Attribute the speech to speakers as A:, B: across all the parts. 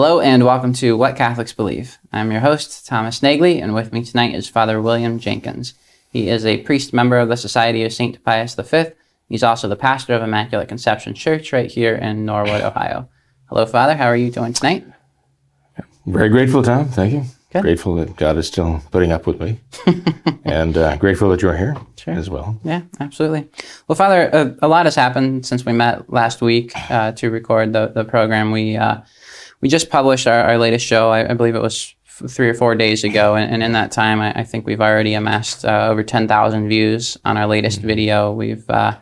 A: Hello and welcome to What Catholics Believe. I'm your host, Thomas Nagley, and with me tonight is Father William Jenkins. He is a priest member of the Society of St. Pius V. He's also the pastor of Immaculate Conception Church right here in Norwood, Ohio. Hello, Father. How are you doing tonight?
B: Very grateful, Tom. Thank you.
A: Good.
B: Grateful that God is still putting up with me, and uh, grateful that you're here
A: Sure.
B: as well.
A: Yeah, absolutely. Well, Father, uh, a lot has happened since we met last week uh, to record the, the program. We uh, we just published our, our latest show. I, I believe it was f- three or four days ago, and, and in that time, I, I think we've already amassed uh, over ten thousand views on our latest video. We've uh,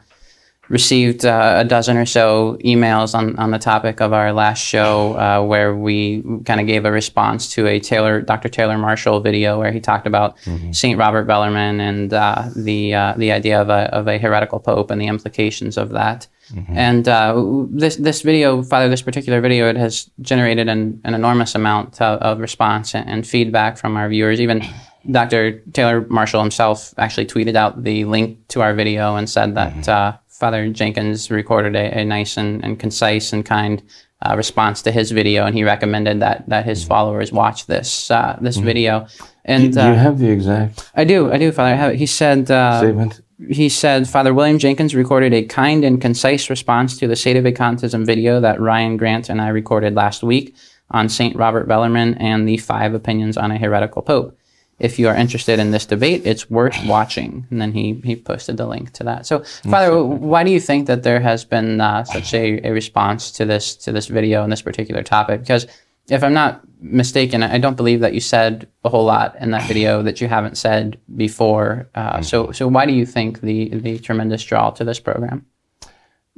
A: received uh, a dozen or so emails on, on the topic of our last show, uh, where we kind of gave a response to a Taylor, Dr. Taylor Marshall video, where he talked about Saint Robert Bellarmine and uh, the uh, the idea of a of a heretical pope and the implications of that. And uh, this this video, Father, this particular video, it has generated an, an enormous amount of, of response and, and feedback from our viewers. Even Dr. Taylor Marshall himself actually tweeted out the link to our video and said that uh, Father Jenkins recorded a, a nice and, and concise and kind uh, response to his video, and he recommended that that his followers watch this uh, this video. And
B: Do you
A: uh,
B: have the exact
A: I do, I do, Father. I have it. He said. Uh,
B: statement?
A: he said Father William Jenkins recorded a kind and concise response to the Sedevacantism video that Ryan Grant and I recorded last week on St. Robert Bellarmine and the five opinions on a heretical pope. If you are interested in this debate, it's worth watching. And then he, he posted the link to that. So, Father, why do you think that there has been uh, such a, a response to this to this video and this particular topic? Because if I'm not mistaken, I don't believe that you said a whole lot in that video that you haven't said before. Uh, so, so why do you think the the tremendous draw to this program?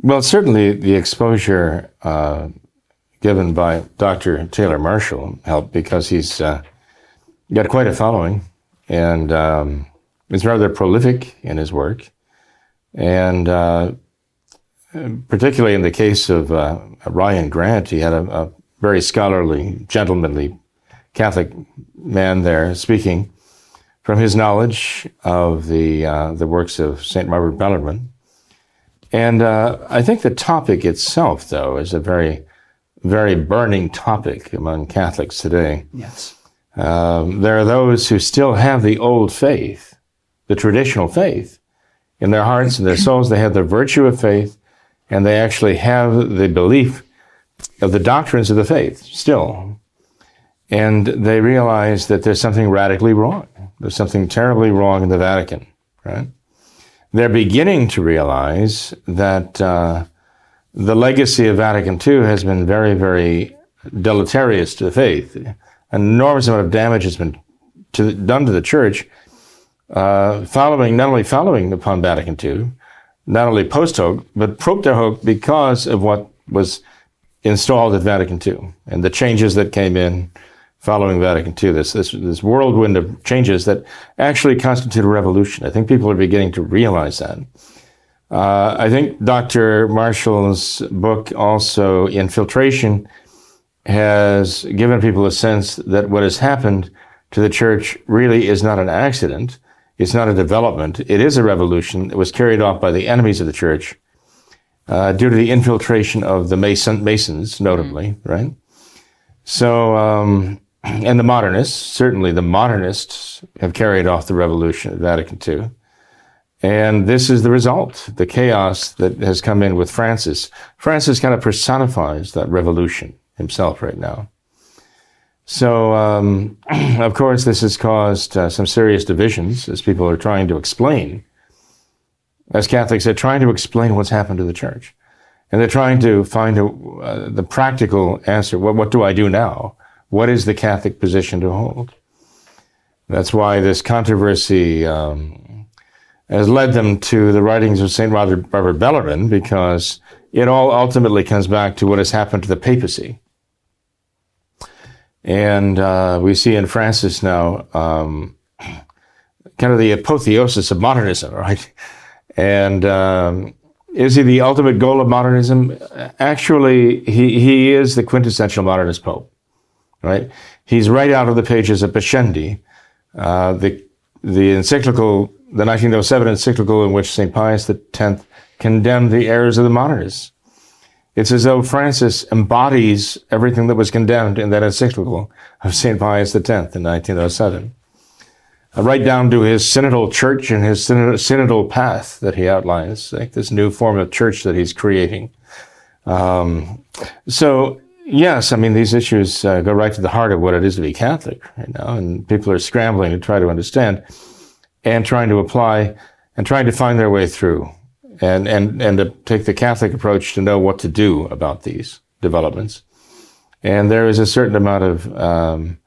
B: Well, certainly the exposure uh, given by Dr. Taylor Marshall helped because he's uh, got quite a following and um, is rather prolific in his work. And uh, particularly in the case of uh, Ryan Grant, he had a, a very scholarly, gentlemanly Catholic man there speaking from his knowledge of the uh, the works of Saint Robert Bellarmine. And uh, I think the topic itself, though, is a very, very burning topic among Catholics today.
A: Yes.
B: Um, there are those who still have the old faith, the traditional faith, in their hearts and their souls. They have the virtue of faith, and they actually have the belief of the doctrines of the faith still. And they realize that there's something radically wrong. There's something terribly wrong in the Vatican, right? They're beginning to realize that uh, the legacy of Vatican II has been very, very deleterious to the faith. An enormous amount of damage has been to, done to the church, uh, following not only following upon Vatican II, not only post hoc, but propter hoc because of what was installed at Vatican II and the changes that came in following Vatican II. This, this, this whirlwind of changes that actually constitute a revolution. I think people are beginning to realize that. Uh, I think Dr. Marshall's book, also Infiltration, has given people a sense that what has happened to the church really is not an accident. It's not a development. It is a revolution that was carried off by the enemies of the church uh, due to the infiltration of the Mason, Masons, notably, right? So, um, and the modernists, certainly the modernists have carried off the revolution at Vatican II. And this is the result, the chaos that has come in with Francis. Francis kind of personifies that revolution himself right now. So, um, of course, this has caused uh, some serious divisions as people are trying to explain. As Catholics, they're trying to explain what's happened to the church. And they're trying to find a, uh, the practical answer. What, what do I do now? What is the Catholic position to hold? That's why this controversy um, has led them to the writings of St. Robert, Robert Bellarmine, because it all ultimately comes back to what has happened to the papacy. And uh, we see in Francis now um, kind of the apotheosis of modernism, right? And um, is he the ultimate goal of modernism? Actually, he, he is the quintessential modernist pope, right? He's right out of the pages of Pascendi, uh, the, the encyclical, the 1907 encyclical in which St. Pius X condemned the errors of the modernists. It's as though Francis embodies everything that was condemned in that encyclical of St. Pius X in 1907. Uh, right down to his synodal church and his synodal path that he outlines, like this new form of church that he's creating. Um, so, yes, I mean, these issues uh, go right to the heart of what it is to be Catholic right now, and people are scrambling to try to understand and trying to apply and trying to find their way through and, and, and to take the Catholic approach to know what to do about these developments. And there is a certain amount of um,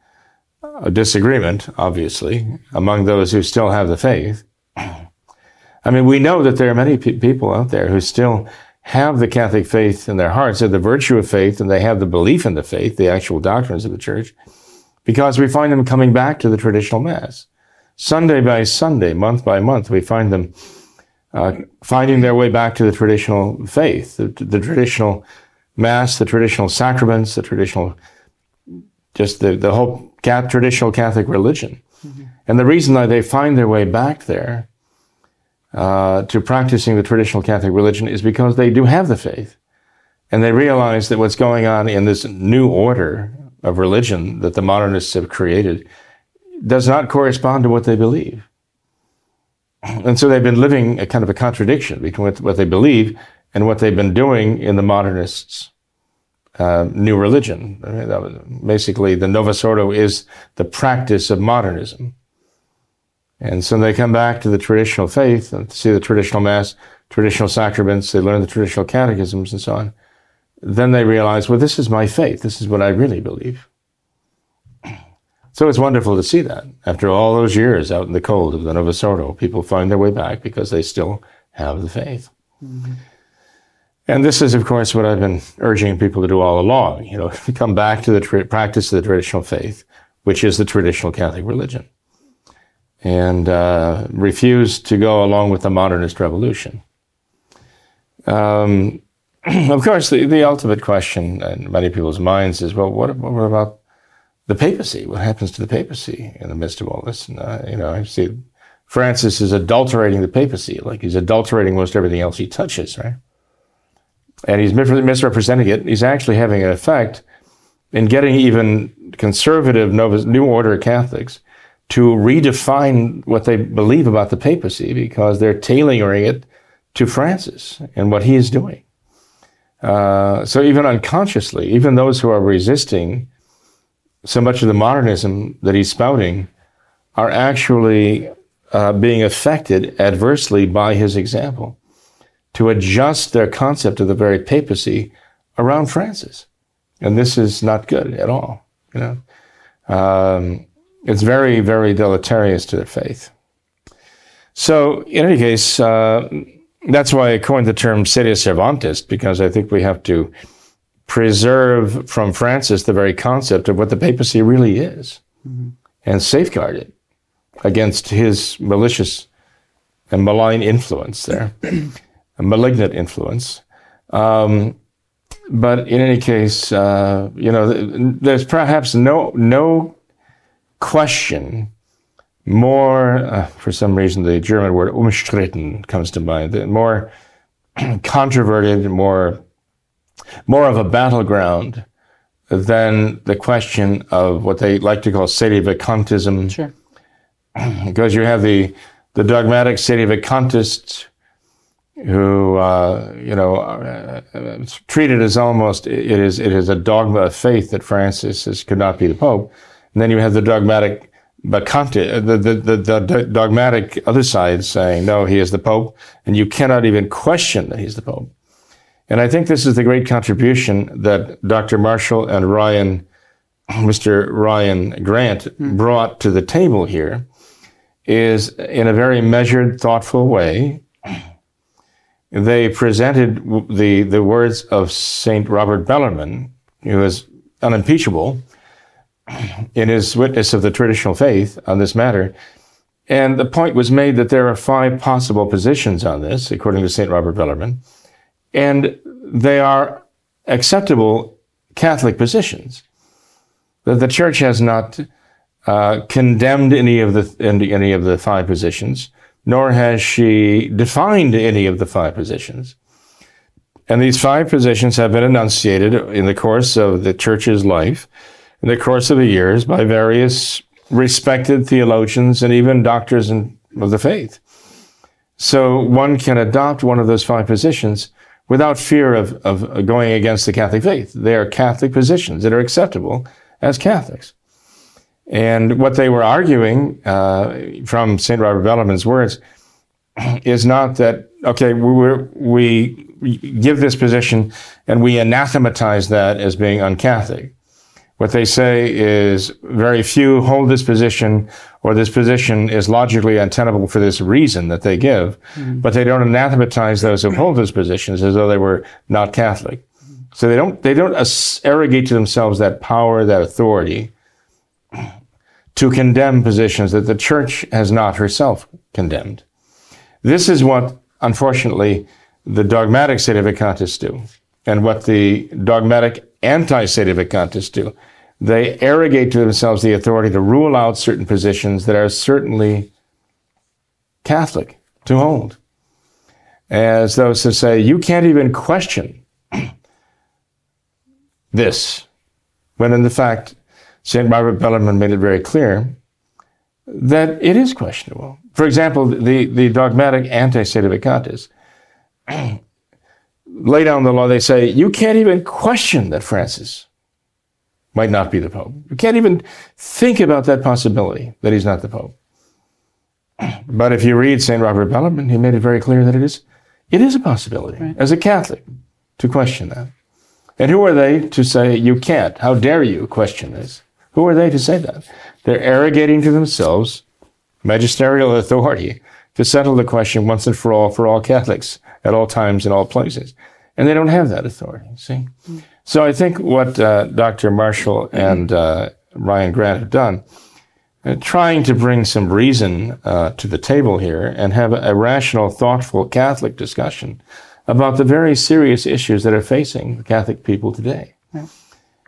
B: disagreement, obviously, among those who still have the faith. I mean, we know that there are many pe- people out there who still have the Catholic faith in their hearts, have the virtue of faith, and they have the belief in the faith, the actual doctrines of the church, because we find them coming back to the traditional Mass. Sunday by Sunday, month by month, we find them uh, finding their way back to the traditional faith, the, the traditional Mass, the traditional sacraments, the traditional, just the, the whole cat, traditional Catholic religion. Mm-hmm. And the reason that they find their way back there uh, to practicing the traditional Catholic religion is because they do have the faith. And they realize that what's going on in this new order of religion that the modernists have created does not correspond to what they believe. And so they've been living a kind of a contradiction between what they believe and what they've been doing in the modernists' uh, new religion. basically, the Novus Ordo is the practice of modernism. And so they come back to the traditional faith and see the traditional Mass, traditional sacraments, they learn the traditional catechisms and so on. Then they realize, well, this is my faith. This is what I really believe. So it's wonderful to see that. After all those years out in the cold of the Novus people find their way back because they still have the faith. Mm-hmm. And this is, of course, what I've been urging people to do all along. You know, come back to the tra- practice of the traditional faith, which is the traditional Catholic religion, and uh, refuse to go along with the modernist revolution. Um, of course, the, the ultimate question in many people's minds is, well, what, what about the papacy? What happens to the papacy in the midst of all this? And, uh, you know, I see Francis is adulterating the papacy, like he's adulterating most everything else he touches, right? and he's misrepresenting it. He's actually having an effect in getting even conservative New Order Catholics to redefine what they believe about the papacy because they're tailoring it to Francis and what he is doing. Uh, so even unconsciously, even those who are resisting so much of the modernism that he's spouting are actually uh, being affected adversely by his example to adjust their concept of the very papacy around Francis. And this is not good at all. You know, um, it's very, very deleterious to their faith. So, in any case, uh, that's why I coined the term sedia servantist, because I think we have to preserve from Francis the very concept of what the papacy really is mm-hmm. and safeguard it against his malicious and malign influence there. a malignant influence. Um, but in any case, uh, you know, there's perhaps no no question more. Uh, for some reason, the German word umstritten comes to mind. More controverted, more more of a battleground than the question of what they like to call city of sedevacantism.
A: Sure.
B: because you have the the dogmatic sedevacantists who uh, you know uh, it's treated as almost it is it is a dogma of faith that Francis is, could not be the Pope, and then you have the dogmatic Bacante, the, the, the, the dogmatic other side saying no, he is the Pope, and you cannot even question that he's the Pope. And I think this is the great contribution that Dr. Marshall and Ryan, Mr. Ryan Grant, mm. brought to the table here, is in a very measured, thoughtful way they presented the, the words of St. Robert Bellarmine, who is unimpeachable, in his witness of the traditional faith on this matter. And the point was made that there are five possible positions on this, according to St. Robert Bellarmine, and they are acceptable Catholic positions. That the Church has not uh, condemned any of the any of the five positions, nor has she defined any of the five positions. And these five positions have been enunciated in the course of the Church's life, in the course of the years, by various respected theologians and even doctors in, of the faith. So one can adopt one of those five positions without fear of, of going against the Catholic faith. They are Catholic positions that are acceptable as Catholics. And what they were arguing uh, from St. Robert Bellarmine's words is not that, okay, we, we give this position and we anathematize that as being uncatholic. What they say is very few hold this position or this position is logically untenable for this reason that they give, mm-hmm. but they don't anathematize those who hold those positions as though they were not Catholic. So they don't, they don't arrogate to themselves that power, that authority to condemn positions that the church has not herself condemned. This is what, unfortunately, the dogmatic sedevacantists do, and what the dogmatic anti-sedevacantists do. They arrogate to themselves the authority to rule out certain positions that are certainly Catholic to hold. As those to say, you can't even question this, when in the fact, St. Robert Bellarmine made it very clear that it is questionable. For example, the, the dogmatic anti-sedevacantists lay down the law. They say you can't even question that Francis might not be the Pope. You can't even think about that possibility that he's not the Pope. But if you read St. Robert Bellarmine, he made it very clear that it is, it is a possibility right. as a Catholic to question that. And who are they to say you can't? How dare you question this? Who are they to say that? They're arrogating to themselves magisterial authority to settle the question once and for all for all Catholics at all times in all places. And they don't have that authority, see? Mm. So I think what uh, Dr. Marshall and uh, Ryan Grant have done, uh, trying to bring some reason uh, to the table here and have a, rational, thoughtful Catholic discussion about the very serious issues that are facing the Catholic people today.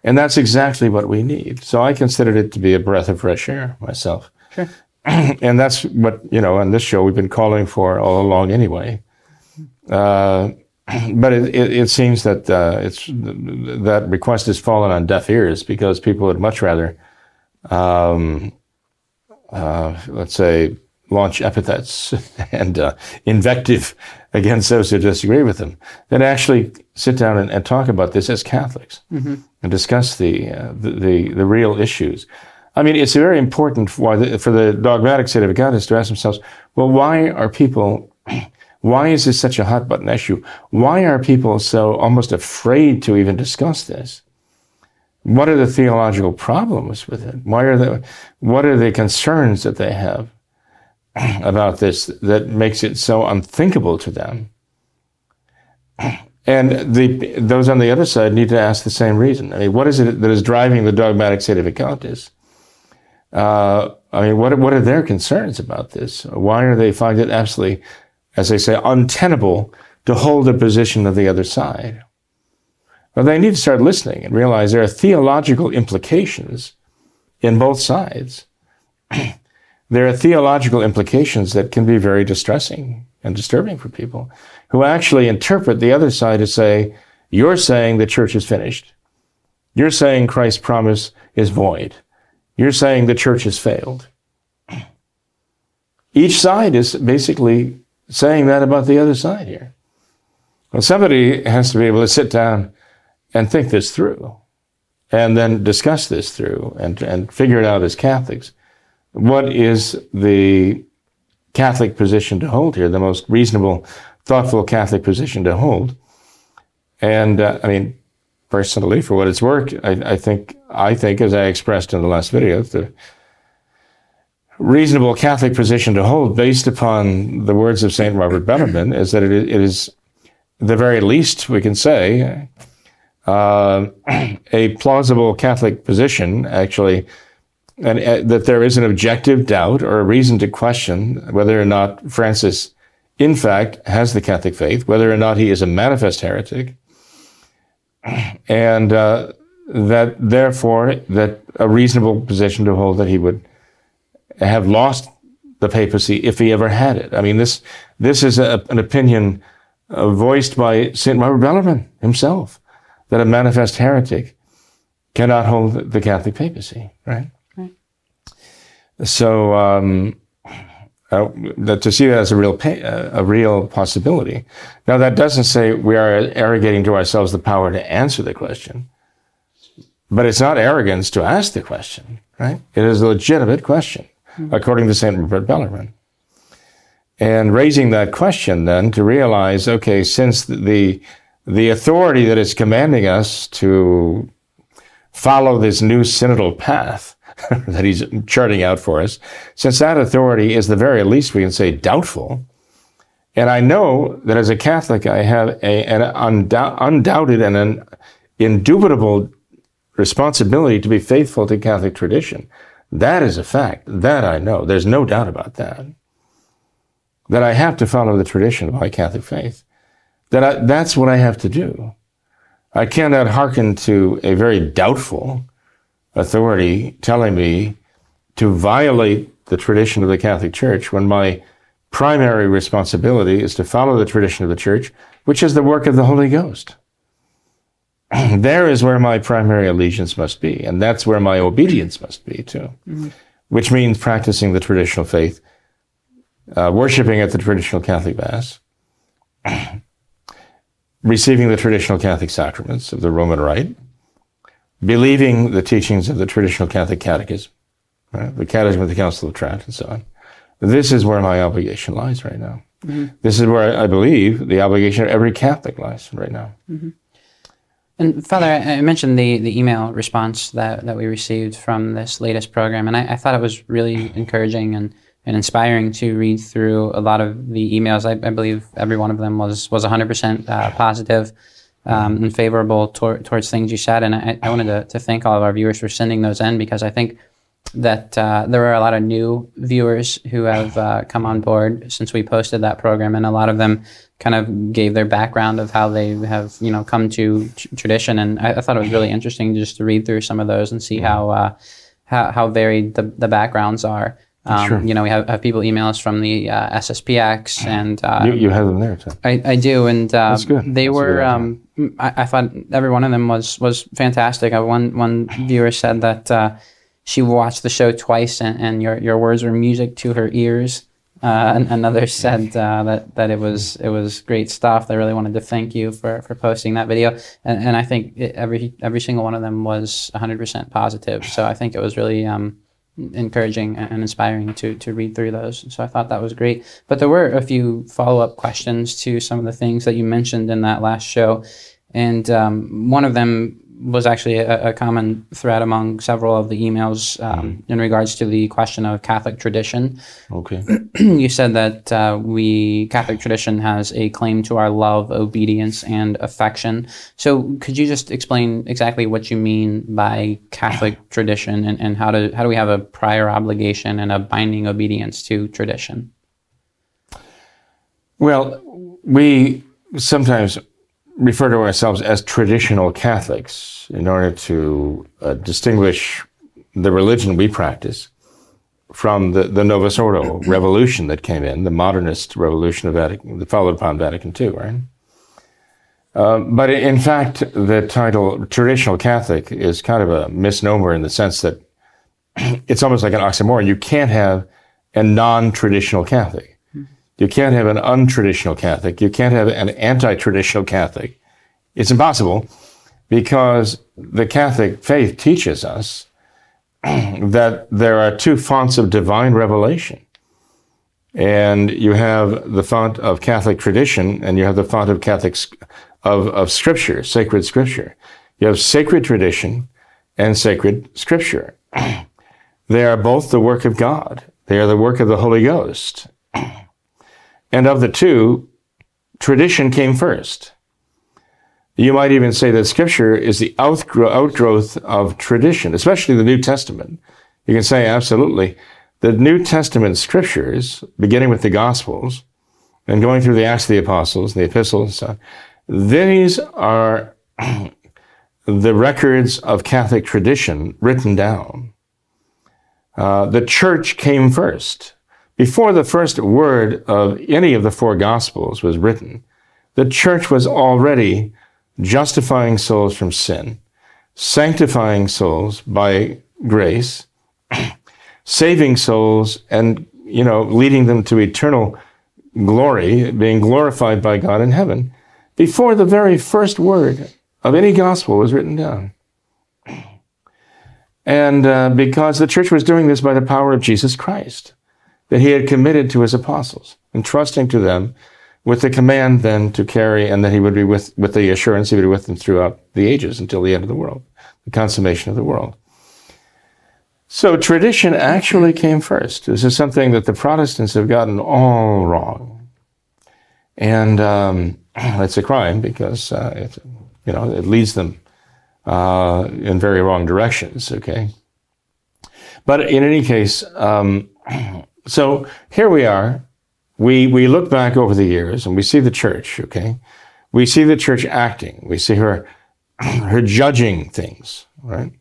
B: And that's exactly what we need. So I considered it to be a breath of fresh air myself. Sure. and that's what, you know, on this show we've been calling for all along anyway. Uh, but it, it, it, seems that uh, it's that request has fallen on deaf ears because people would much rather, um, uh, let's say, launch epithets and uh, invective against those who disagree with them than actually sit down and, and talk about this as Catholics mm-hmm. and discuss the, uh, the, the, the real issues. I mean, it's very important for the, for the dogmatic state of God is to ask themselves, well, why are people, why is this such a hot button issue? Why are people so almost afraid to even discuss this? What are the theological problems with it? Why are the, what are the concerns that they have? about this that makes it so unthinkable to them. And the, those on the other side need to ask the same reason. I mean, what is it that is driving the dogmatic state sedevacantists? Uh, I mean, what, what are their concerns about this? Why are they finding it absolutely, as they say, untenable to hold the position of the other side? Well, they need to start listening and realize there are theological implications in both sides. there are theological implications that can be very distressing and disturbing for people who actually interpret the other side to say, you're saying the church is finished. You're saying Christ's promise is void. You're saying the church has failed. Each side is basically saying that about the other side here. Well, somebody has to be able to sit down and think this through and then discuss this through and, and figure it out as Catholics what is the Catholic position to hold here, the most reasonable, thoughtful Catholic position to hold. And uh, I mean, personally, for what it's worth, I, I, think I think, as I expressed in the last video, the reasonable Catholic position to hold, based upon the words of Saint Robert Bellarmine, is that it is the very least we can say uh, a plausible Catholic position, actually, and uh, that there is an objective doubt or a reason to question whether or not Francis, in fact, has the Catholic faith, whether or not he is a manifest heretic, and uh, that therefore that a reasonable position to hold that he would have lost the papacy if he ever had it. I mean, this this is a, an opinion uh, voiced by Saint Robert Bellarmine himself that a manifest heretic cannot hold the Catholic papacy, right? right. So um, uh, to see that as a real pay, uh, a real possibility. Now that doesn't say we are arrogating to ourselves the power to answer the question, but it's not arrogance to ask the question, right? It is a legitimate question, according to Saint Robert Bellarmine. And raising that question then to realize, okay, since the the authority that is commanding us to follow this new synodal path that he's charting out for us, since that authority is the very least we can say doubtful, and I know that as a Catholic I have a, an undou- undoubted and an indubitable responsibility to be faithful to Catholic tradition. That is a fact. That I know. There's no doubt about that. That I have to follow the tradition of my Catholic faith that I, that's what I have to do. I cannot hearken to a very doubtful authority telling me to violate the tradition of the Catholic Church when my primary responsibility is to follow the tradition of the Church, which is the work of the Holy Ghost. there is where my primary allegiance must be, and that's where my obedience must be too, mm-hmm. which means practicing the traditional faith, uh, worshiping at the traditional Catholic Mass, receiving the traditional Catholic sacraments of the Roman Rite, believing the teachings of the traditional Catholic Catechism, right? the Catechism of the Council of Trent, and so on. This is where my obligation lies right now. Mm-hmm. This is where I believe the obligation of every Catholic lies right now.
A: Mm-hmm. And Father, I mentioned the, the email response that, that we received from this latest program, and I, I thought it was really encouraging and and inspiring to read through a lot of the emails. I, I believe every one of them was was 100% uh, positive, um, and favorable tor- towards things you said. And I, I wanted to, to, thank all of our viewers for sending those in because I think that uh, there are a lot of new viewers who have uh, come on board since we posted that program, and a lot of them kind of gave their background of how they have you know come to tradition. And I, I, thought it was really interesting just to read through some of those and see how uh, how, how varied the, the backgrounds are. Um, sure. You know, we have, have, people email us from the uh, SSPX, and uh,
B: you, you, have them there too.
A: I, I do, and uh, That's good. they That's were. Um, I, I, thought every one of them was was fantastic. Uh, one one viewer said that uh, she watched the show twice, and, and, your your words were music to her ears. Uh, and another said that that it was it was great stuff. They really wanted to thank you for, for posting that video, and, and I think it, every every single one of them was 100% positive. So I think it was really. Um, encouraging and inspiring to to read through those. So I thought that was great. But there were a few follow up questions to some of the things that you mentioned in that last show, and um, one of them was actually a, a, common thread among several of the emails um, mm. in regards to the question of Catholic tradition.
B: Okay.
A: you said that uh, we Catholic tradition has a claim to our love, obedience, and affection. So, could you just explain exactly what you mean by Catholic tradition, and, and how do how do we have a prior obligation and a binding obedience to tradition?
B: Well, we sometimes refer to ourselves as traditional Catholics in order to uh, distinguish the religion we practice from the, the Novus Ordo revolution that came in, the modernist revolution of Vatican, that followed upon Vatican II, right? Uh, but in fact, the title traditional Catholic is kind of a misnomer in the sense that it's almost like an oxymoron. You can't have a non traditional Catholic. You can't have an untraditional Catholic. You can't have an anti traditional Catholic. It's impossible because the Catholic faith teaches us that there are two fonts of divine revelation. And you have the font of Catholic tradition and you have the font of Catholic of, of scripture, sacred scripture. You have sacred tradition and sacred scripture. they are both the work of God. They are the work of the Holy Ghost. And of the two, tradition came first. You might even say that Scripture is the outgro- outgrowth of tradition, especially the New Testament. You can say absolutely. The New Testament Scriptures, beginning with the Gospels and going through the Acts of the Apostles, the epistles, and so these are the records of Catholic tradition written down. Uh, the church came first. Before the first word of any of the four Gospels was written, the church was already justifying souls from sin, sanctifying souls by grace, saving souls, and you know, leading them to eternal glory, being glorified by God in heaven, before the very first word of any gospel was written down. And uh, because the church was doing this by the power of Jesus Christ, that he had committed to his apostles, entrusting to them with the command then to carry, and that he would be with, with the assurance he would be with them throughout the ages until the end of the world, the consummation of the world. So tradition actually came first. This is something that the Protestants have gotten all wrong. And um, it's a crime because uh, it, you know, it leads them uh, in very wrong directions, okay? But in any case, um, so here we are we, we look back over the years and we see the church, okay? We see the church acting. We see her, her judging things, right?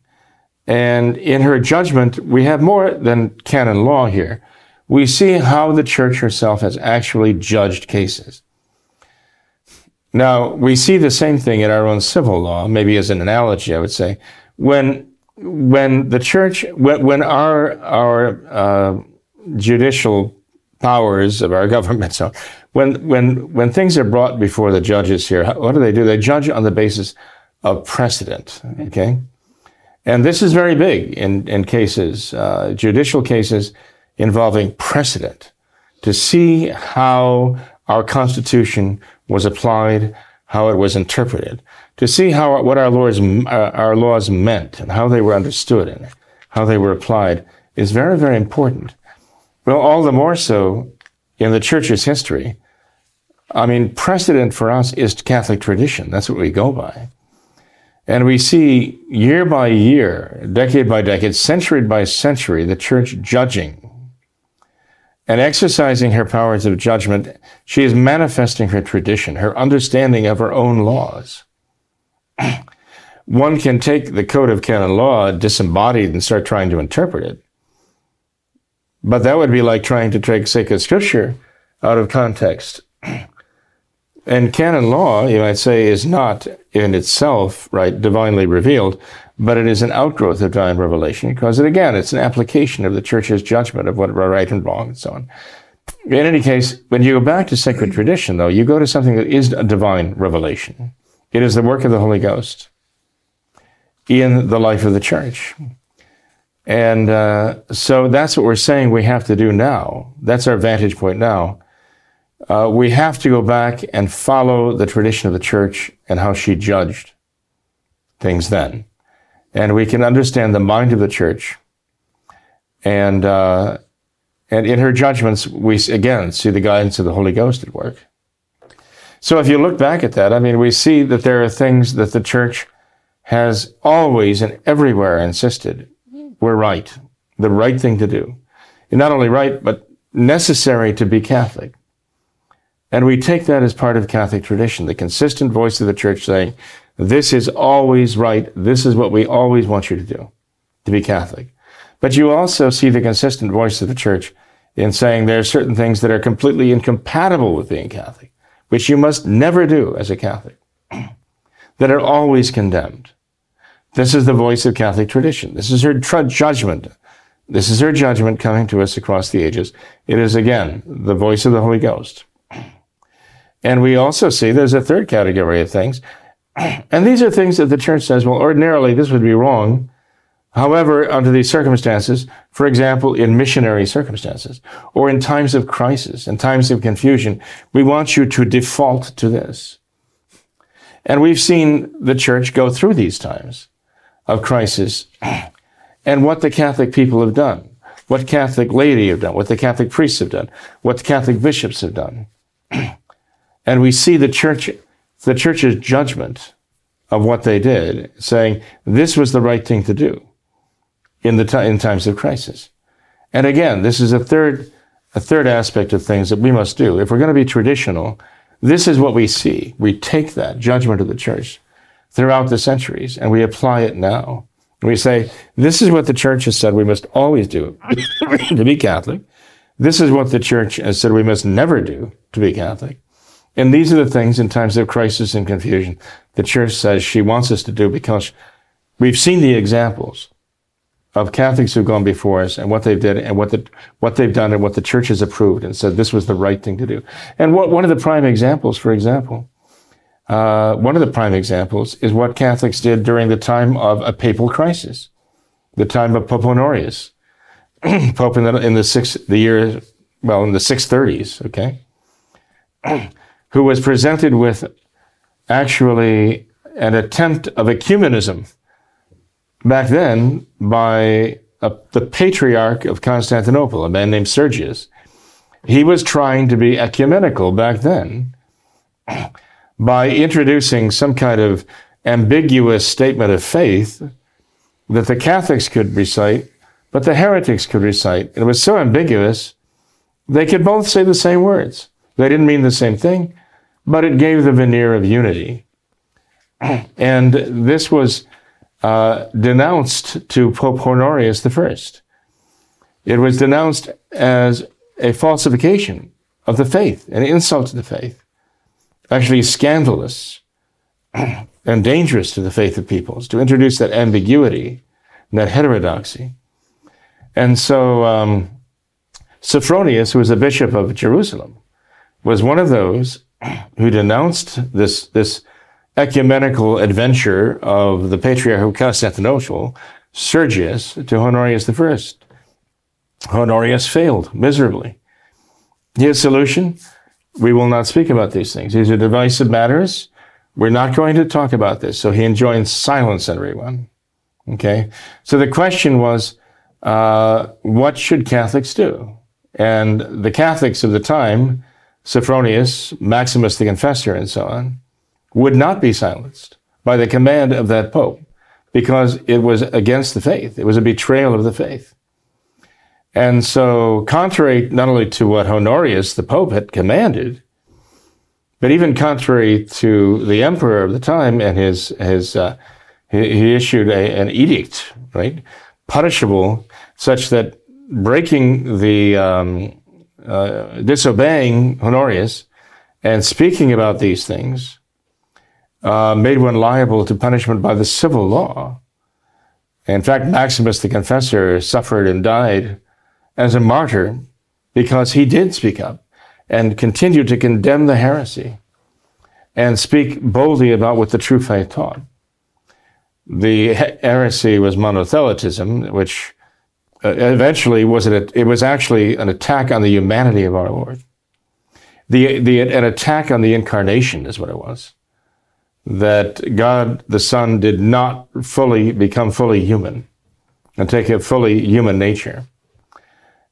B: And in her judgment, we have more than canon law here. We see how the church herself has actually judged cases. Now, we see the same thing in our own civil law, maybe as an analogy, I would say. When, when the church, when, when our, our uh, judicial powers of our government. So when, when, when things are brought before the judges here, what do they do? They judge on the basis of precedent, okay? And this is very big in, in cases, uh, judicial cases involving precedent, to see how our Constitution was applied, how it was interpreted, to see how what our laws, uh, our laws meant and how they were understood and how they were applied is very, very important. Well, all the more so in the church's history. I mean, precedent for us is Catholic tradition. That's what we go by. And we see year by year, decade by decade, century by century, the church judging and exercising her powers of judgment. She is manifesting her tradition, her understanding of her own laws. One can take the code of canon law disembodied and start trying to interpret it. But that would be like trying to take sacred scripture out of context. And canon law, you might say, is not in itself, right, divinely revealed, but it is an outgrowth of divine revelation because, it, again, it's an application of the church's judgment of what are right and wrong and so on. In any case, when you go back to sacred tradition, though, you go to something that is a divine revelation. It is the work of the Holy Ghost in the life of the church. And uh, so that's what we're saying we have to do now. That's our vantage point now. Uh, we have to go back and follow the tradition of the church and how she judged things then. And we can understand the mind of the church. And, uh, and in her judgments, we again see the guidance of the Holy Ghost at work. So if you look back at that, I mean, we see that there are things that the church has always and everywhere insisted were right, the right thing to do. And not only right, but necessary to be Catholic. And we take that as part of Catholic tradition, the consistent voice of the church saying, this is always right. This is what we always want you to do, to be Catholic. But you also see the consistent voice of the church in saying there are certain things that are completely incompatible with being Catholic, which you must never do as a Catholic, that are always condemned. This is the voice of Catholic tradition. This is her tr- judgment. This is her judgment coming to us across the ages. It is again the voice of the Holy Ghost. And we also see there's a third category of things. And these are things that the church says, well, ordinarily this would be wrong. However, under these circumstances, for example, in missionary circumstances, or in times of crisis, in times of confusion, we want you to default to this. And we've seen the church go through these times of crisis and what the Catholic people have done, what Catholic laity have done, what the Catholic priests have done, what the Catholic bishops have done. and we see the church, the church's judgment of what they did, saying this was the right thing to do in the t- in times of crisis. And again, this is a third a third aspect of things that we must do. If we're going to be traditional, this is what we see. We take that judgment of the church throughout the centuries and we apply it now. We say, this is what the church has said we must always do to be Catholic. This is what the church has said we must never do to be Catholic. And these are the things in times of crisis and confusion the church says she wants us to do because we've seen the examples of Catholics who've gone before us and what they've did and what the what they've done and what the church has approved and said this was the right thing to do. And what, one of the prime examples, for example, uh, one of the prime examples is what Catholics did during the time of a papal crisis, the time of Pope Honorius, Pope in the, in the six the year well in the six thirties, okay, who was presented with actually an attempt of ecumenism back then by a, the patriarch of Constantinople, a man named Sergius. He was trying to be ecumenical back then by introducing some kind of ambiguous statement of faith that the Catholics could recite, but the heretics could recite. And it was so ambiguous, they could both say the same words. They didn't mean the same thing, but it gave the veneer of unity. And this was uh, denounced to Pope Honorius I. It was denounced as a falsification of the faith, an insult to the faith, actually scandalous and dangerous to the faith of peoples to introduce that ambiguity and that heterodoxy. And so um, Sophronius, who was a bishop of Jerusalem, was one of those who denounced this, this ecumenical adventure of the Patriarch of Constantinople, Sergius, to Honorius I. Honorius failed miserably. His solution we will not speak about these things. These are divisive matters. We're not going to talk about this. So he enjoins silence, everyone. Okay. So the question was, uh, what should Catholics do? And the Catholics of the time, Sophronius, Maximus the Confessor, and so on, would not be silenced by the command of that Pope because it was against the faith. It was a betrayal of the faith. And so, contrary not only to what Honorius, the Pope, had commanded, but even contrary to the emperor of the time and his, his uh, he, he, issued a, an edict, right, punishable, such that breaking the, um, uh, disobeying Honorius and speaking about these things uh, made one liable to punishment by the civil law. In fact, Maximus the Confessor suffered and died as a martyr because he did speak up and continued to condemn the heresy and speak boldly about what the true faith taught. The heresy was monothelitism, which uh, eventually was an, it was actually an attack on the humanity of our Lord. The, the, an attack on the incarnation is what it was that God the Son did not fully become fully human and take a fully human nature.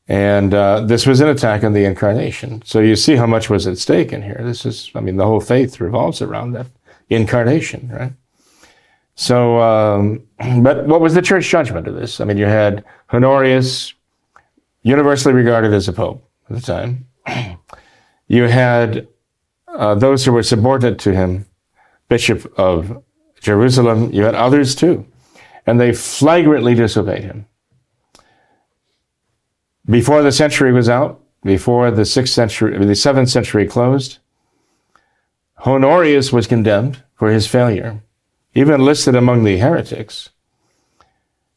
B: And uh, this was an attack on the incarnation. So you see how much was at stake in here. This is, I mean, the whole faith revolves around that incarnation, right? So, um, but what was the church judgment of this? I mean, you had Honorius, universally regarded as a pope at the time. You had uh, those who were subordinate to him Bishop of Jerusalem. You had others too. And they flagrantly disobeyed him. Before the century was out, before the sixth century, the seventh century closed, Honorius was condemned for his failure, even listed among the heretics,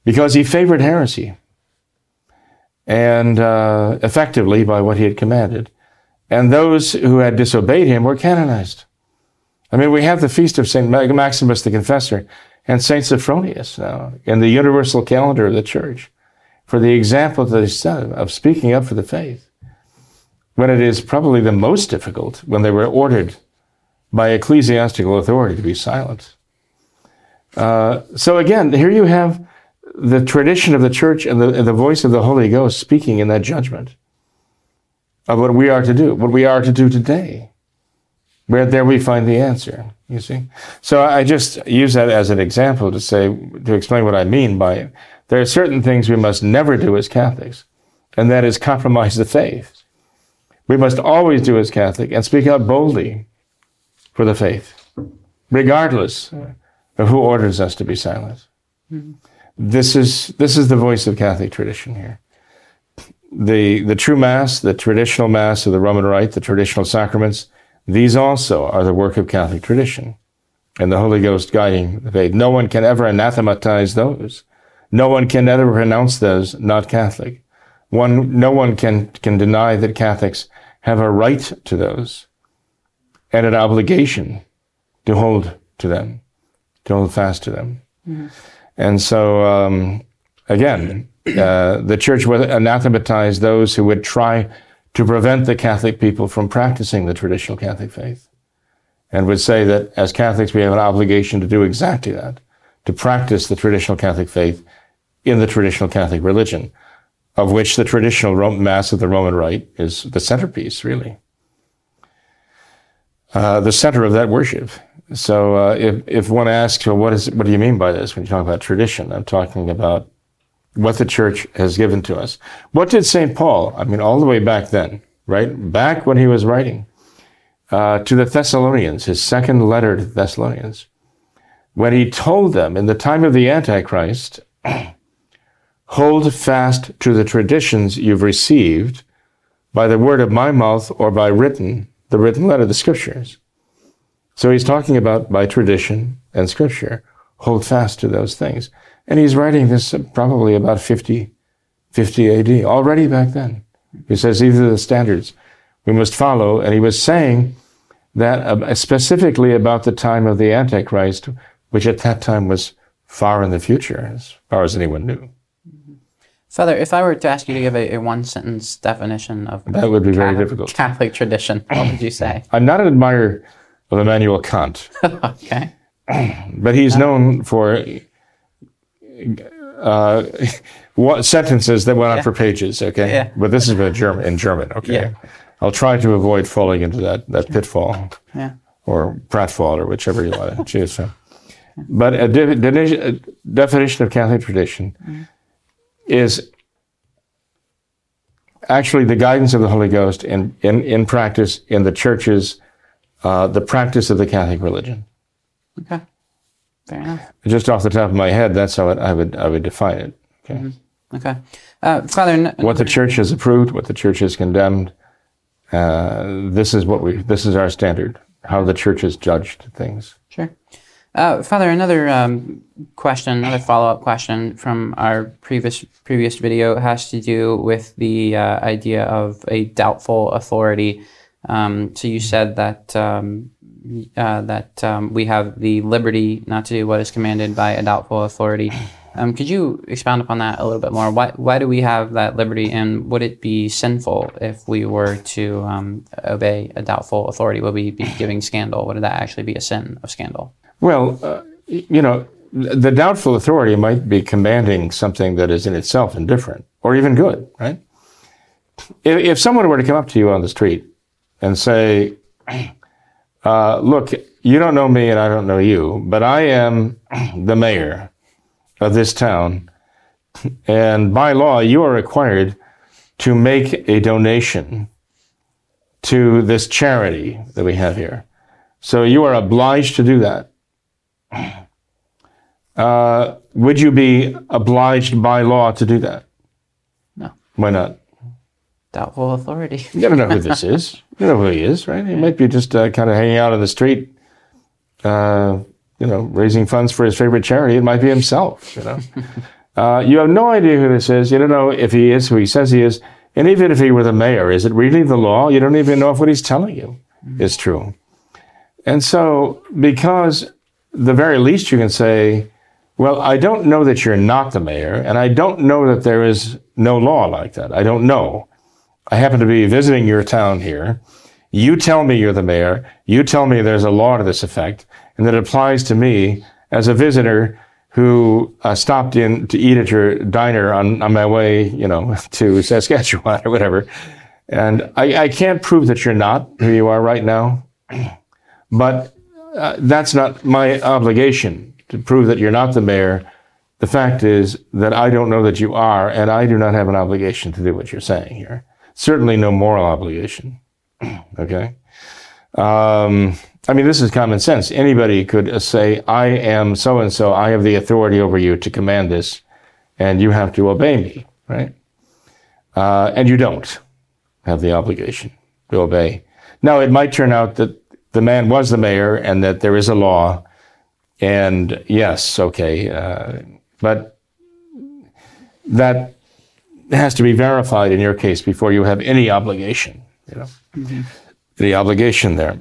B: because he favored heresy and uh, effectively by what he had commanded. And those who had disobeyed him were canonized. I mean, we have the feast of St. Maximus the Confessor and St. Sophronius now in the universal calendar of the church for the example that they set of speaking up for the faith when it is probably the most difficult when they were ordered by ecclesiastical authority to be silent. Uh, so again, here you have the tradition of the church and the, and the voice of the Holy Ghost speaking in that judgment of what we are to do, what we are to do today Where there we find the answer. You see. So I just use that as an example to say to explain what I mean by. There are certain things we must never do as Catholics, and that is compromise the faith. We must always do as Catholic and speak out boldly for the faith, regardless of who orders us to be silent. Mm-hmm. This is this is the voice of Catholic tradition here. The the true Mass, the traditional Mass of the Roman Rite, the traditional sacraments, these also are the work of Catholic tradition, and the Holy Ghost guiding the faith. No one can ever anathematize those. No one can ever pronounce those not Catholic. One, no one can can deny that Catholics have a right to those and an obligation to hold to them, to hold fast to them. And so, um, again, uh, the church would anathematize those who would try to prevent the Catholic people from practicing the traditional Catholic faith and would say that as Catholics, we have an obligation to do exactly that, to practice the traditional Catholic faith in the traditional Catholic religion of which the traditional Rome, Mass of the Roman Rite is the centerpiece, really. Uh, the center of that worship. So uh, if, if one asks, well, what, is, what do you mean by this when you talk about tradition? I'm talking about what the church has given to us. What did St. Paul, I mean, all the way back then, right? Back when he was writing uh, to the Thessalonians, his second letter to the Thessalonians, when he told them in the time of the Antichrist, hold fast to the traditions you've received by the word of my mouth or by written, the written letter, of the scriptures. So he's talking about by tradition and scripture. Hold fast to those things. And he's writing this probably about 50, 50 AD, already back then. He says these are the standards we must follow. And he was saying that uh, specifically about the time of the Antichrist, which at that time was far in the future, as far as anyone knew.
A: Father, if I were to ask you to give a, a one sentence definition of
B: That would be very
A: Catholic-
B: difficult.
A: Catholic tradition, what would you say?
B: I'm not an admirer of Immanuel Kant,
A: okay.
B: but he's known for uh, what sentences that went on
A: Yeah.
B: for pages. Okay,
A: Yeah.
B: but this is in German. In German, okay.
A: Yeah.
B: I'll try to avoid falling into that that pitfall
A: Yeah.
B: or pratfall or whichever you want to choose from. But a, de- de- a definition of Catholic tradition is actually the guidance of the Holy Ghost in, in, in practice in the churches, uh, the practice of the Catholic religion.
A: Okay. Fair enough.
B: Just off the top of my head, that's how it, I would I would define it. Okay.
A: Okay. Uh, Father, n-
B: What the church has approved, what the church has condemned, uh, this is what we this is our standard. How the church has judged things.
A: Uh, Father, another um, question, another follow-up question from our previous previous video has to do with the uh, idea of a doubtful authority. Um, so you said that um, uh, that um, we have the liberty not to do what is commanded by a doubtful authority. Um, could you expound upon that a little bit more? Why why do we have that liberty, and would it be sinful if we were to um, obey a doubtful authority? Would we be giving scandal? Would that actually be a sin of scandal?
B: Well, uh, you know, the doubtful authority might be commanding something that is in itself indifferent or even good, right? If, if someone were to come up to you on the street and say, uh, Look, you don't know me and I don't know you, but I am the mayor of this town, and by law, you are required to make a donation to this charity that we have here. So you are obliged to do that. Uh, would you be obliged by law to do that?
A: No.
B: Why not?
A: Doubtful authority.
B: You don't know who this is. You know who he is, right? He might be just uh, kind of hanging out on the street, uh, you know, raising funds for his favorite charity. It might be himself, you know. uh, you have no idea who this is. You don't know if he is who he says he is. And even if he were the mayor, is it really the law? You don't even know if what he's telling you is true. And so, because the very least you can say, well, I don't know that you're not the mayor, and I don't know that there is no law like that. I don't know. I happen to be visiting your town here. You tell me you're the mayor. You tell me there's a law to this effect, and that applies to me as a visitor who uh, stopped in to eat at your diner on, on my way, you know, to Saskatchewan or whatever. And I, I can't prove that you're not who you are right now. But uh, that's not my obligation to prove that you're not the mayor. The fact is that I don't know that you are, and I do not have an obligation to do what you're saying here. Certainly no moral obligation. okay? Um, I mean, this is common sense. Anybody could say, I am so and so, I have the authority over you to command this, and you have to obey me, right? Uh, and you don't have the obligation to obey. Now, it might turn out that the man was the mayor and that there is a law, and yes, okay, uh, but that has to be verified in your case before you have any obligation, you know, mm-hmm. the obligation there.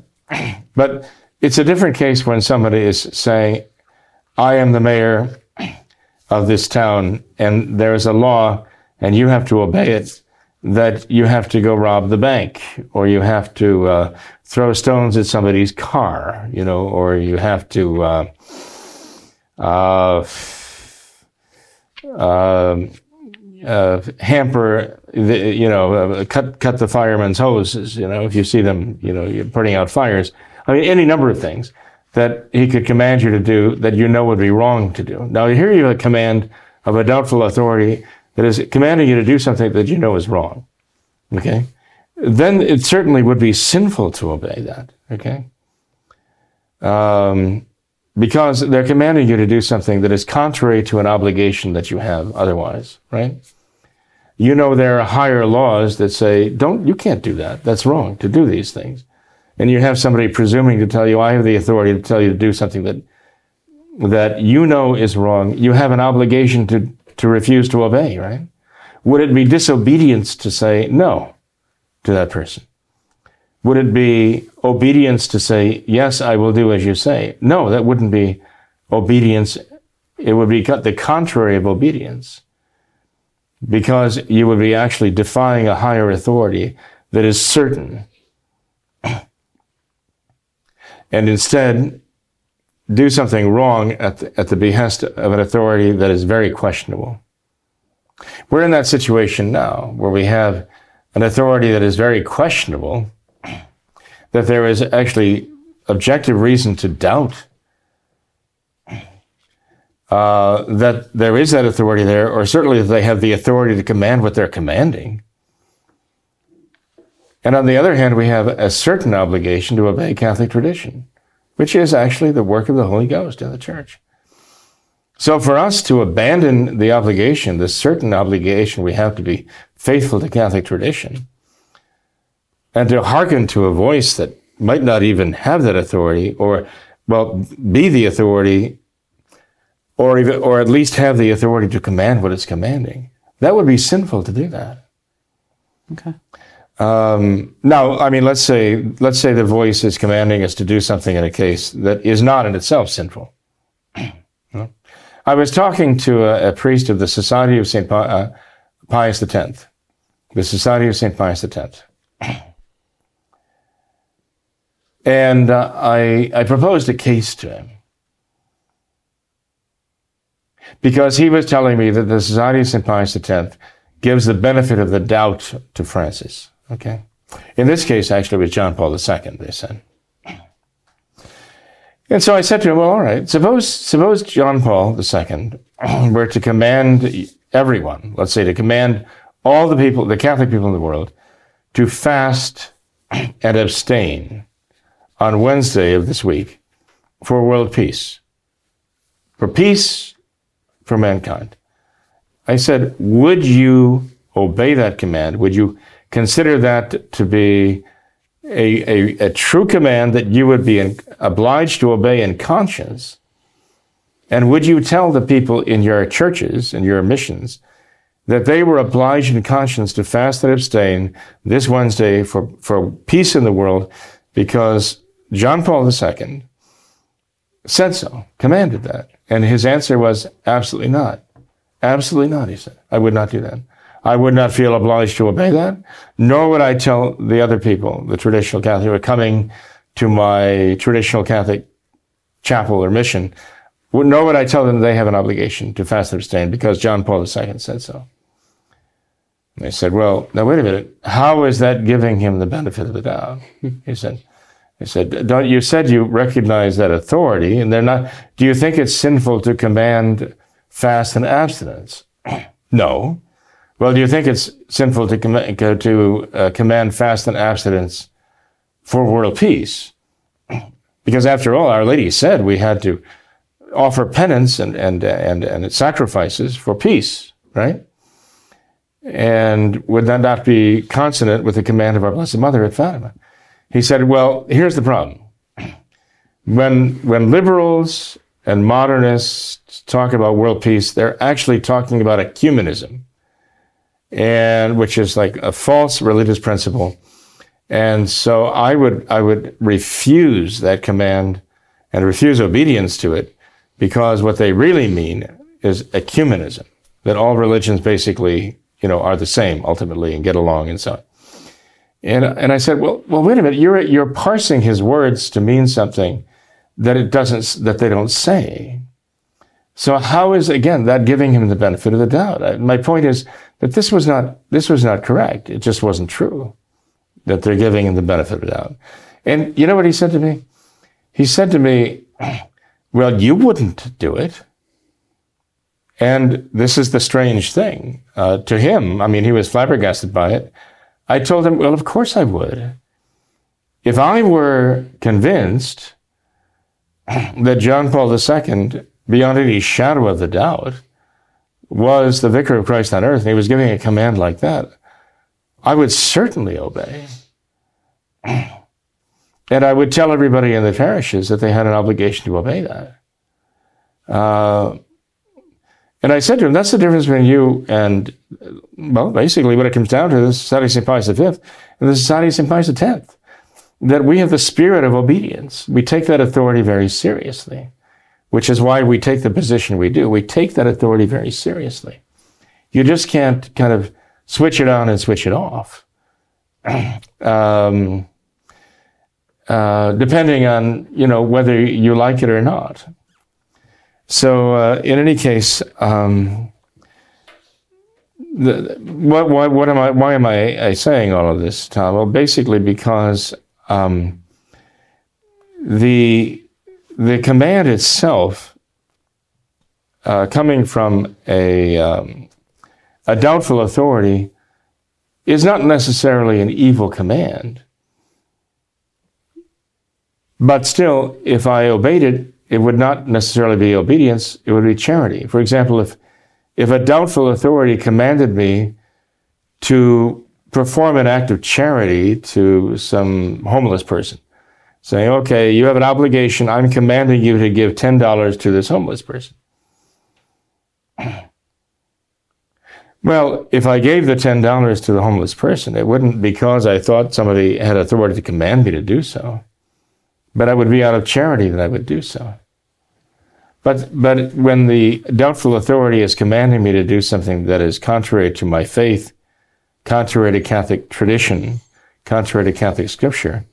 B: but it's a different case when somebody is saying, I am the mayor of this town, and there's a law, and you have to obey it, that you have to go rob the bank, or you have to uh, throw stones at somebody's car, you know, or you have to uh, uh, um, uh hamper, the, you know, uh, cut cut the firemen's hoses, you know, if you see them, you know, putting out fires. I mean, any number of things that he could command you to do that you know would be wrong to do. Now, here you have a command of a doubtful authority that is commanding you to do something that you know is wrong. Okay? Then it certainly would be sinful to obey that. Okay? Um, because they're commanding you to do something that is contrary to an obligation that you have otherwise, right? You know there are higher laws that say, don't, you can't do that. That's wrong to do these things and you have somebody presuming to tell you, I have the authority to tell you to do something that, that you know is wrong, you have an obligation to, to refuse to obey, right? Would it be disobedience to say no to that person? Would it be obedience to say, yes, I will do as you say? No, that wouldn't be obedience. It would be the contrary of obedience because you would be actually defying a higher authority that is certain and instead do something wrong at the, at the behest of an authority that is very questionable. We're in that situation now where we have an authority that is very questionable, that there is actually objective reason to doubt uh, that there is that authority there, or certainly that they have the authority to command what they're commanding. And on the other hand, we have a certain obligation to obey Catholic tradition, which is actually the work of the Holy Ghost in the church. So for us to abandon the obligation, the certain obligation we have to be faithful to Catholic tradition, and to hearken to a voice that might not even have that authority, or, well, be the authority, or even, or at least have the authority to command what it's commanding, that would be sinful to do that.
A: Okay.
B: Um, now, I mean, let's say let's say the voice is commanding us to do something in a case that is not in itself sinful. I was talking to a, a, priest of the Society of Saint uh, Pius X, the Society of Saint Pius X, and uh, I I proposed a case to him because he was telling me that the Society of Saint Pius X gives the benefit of the doubt to Francis. Okay. In this case, actually, it was John Paul II, they said. And so I said to him, well, all right, suppose, suppose John Paul II were to command everyone, let's say to command all the people, the Catholic people in the world, to fast and abstain on Wednesday of this week for world peace, for peace for mankind. I said, would you obey that command? Would you consider that to be a, a, a true command that you would be in, obliged to obey in conscience? And would you tell the people in your churches and your missions that they were obliged in conscience to fast and abstain this Wednesday for, for peace in the world because John Paul II said so, commanded that. And his answer was absolutely not. Absolutely not, he said. I would not do that. I would not feel obliged to obey that, nor would I tell the other people, the traditional Catholic, who are coming to my traditional Catholic chapel or mission, nor would I tell them they have an obligation to fast and abstain because John Paul II said so. They said, well, now wait a minute. How is that giving him the benefit of the doubt? He said, He said, Don't, You said you recognize that authority, and they're not. Do you think it's sinful to command fast and abstinence? no. Well, do you think it's sinful to, com- to uh, command fast and abstinence for world peace? Because after all, Our Lady said we had to offer penance and, and, and, and sacrifices for peace, right? And would that not be consonant with the command of our Blessed Mother at Fatima? He said, well, here's the problem. When, when liberals and modernists talk about world peace, they're actually talking about ecumenism, and which is like a false religious principle. And so I would, I would refuse that command and refuse obedience to it because what they really mean is ecumenism, that all religions basically, you know, are the same ultimately and get along and so on. And, and I said, well, well, wait a minute. You're, you're parsing his words to mean something that it doesn't, that they don't say. So how is, again, that giving him the benefit of the doubt? My point is that this was not, this was not correct. It just wasn't true that they're giving him the benefit of the doubt. And you know what he said to me? He said to me, well, you wouldn't do it. And this is the strange thing. Uh, to him, I mean, he was flabbergasted by it. I told him, well, of course I would. If I were convinced that John Paul II, beyond any shadow of the doubt, was the vicar of Christ on earth, and he was giving a command like that, I would certainly obey. And I would tell everybody in the parishes that they had an obligation to obey that. Uh, and I said to him, that's the difference between you and, well, basically what it comes down to is Society of St. Pius V and the Society of St. Pius X. That we have the spirit of obedience. We take that authority very seriously, which is why we take the position we do. We take that authority very seriously. You just can't kind of switch it on and switch it off. um, uh, depending on, you know, whether you like it or not. So uh, in any case, um, the, what, what, what, am I, why am I, I, saying all of this, Tom? Well, basically because um, the, the command itself, uh, coming from a, um, a doubtful authority, is not necessarily an evil command. But still, if I obeyed it, it would not necessarily be obedience, it would be charity. For example, if, if a doubtful authority commanded me to perform an act of charity to some homeless person, saying, okay, you have an obligation, I'm commanding you to give $10 to this homeless person. Well, if I gave the $10 to the homeless person, it wouldn't because I thought somebody had authority to command me to do so, but I would be out of charity that I would do so. But, but when the doubtful authority is commanding me to do something that is contrary to my faith, contrary to Catholic tradition, contrary to Catholic scripture,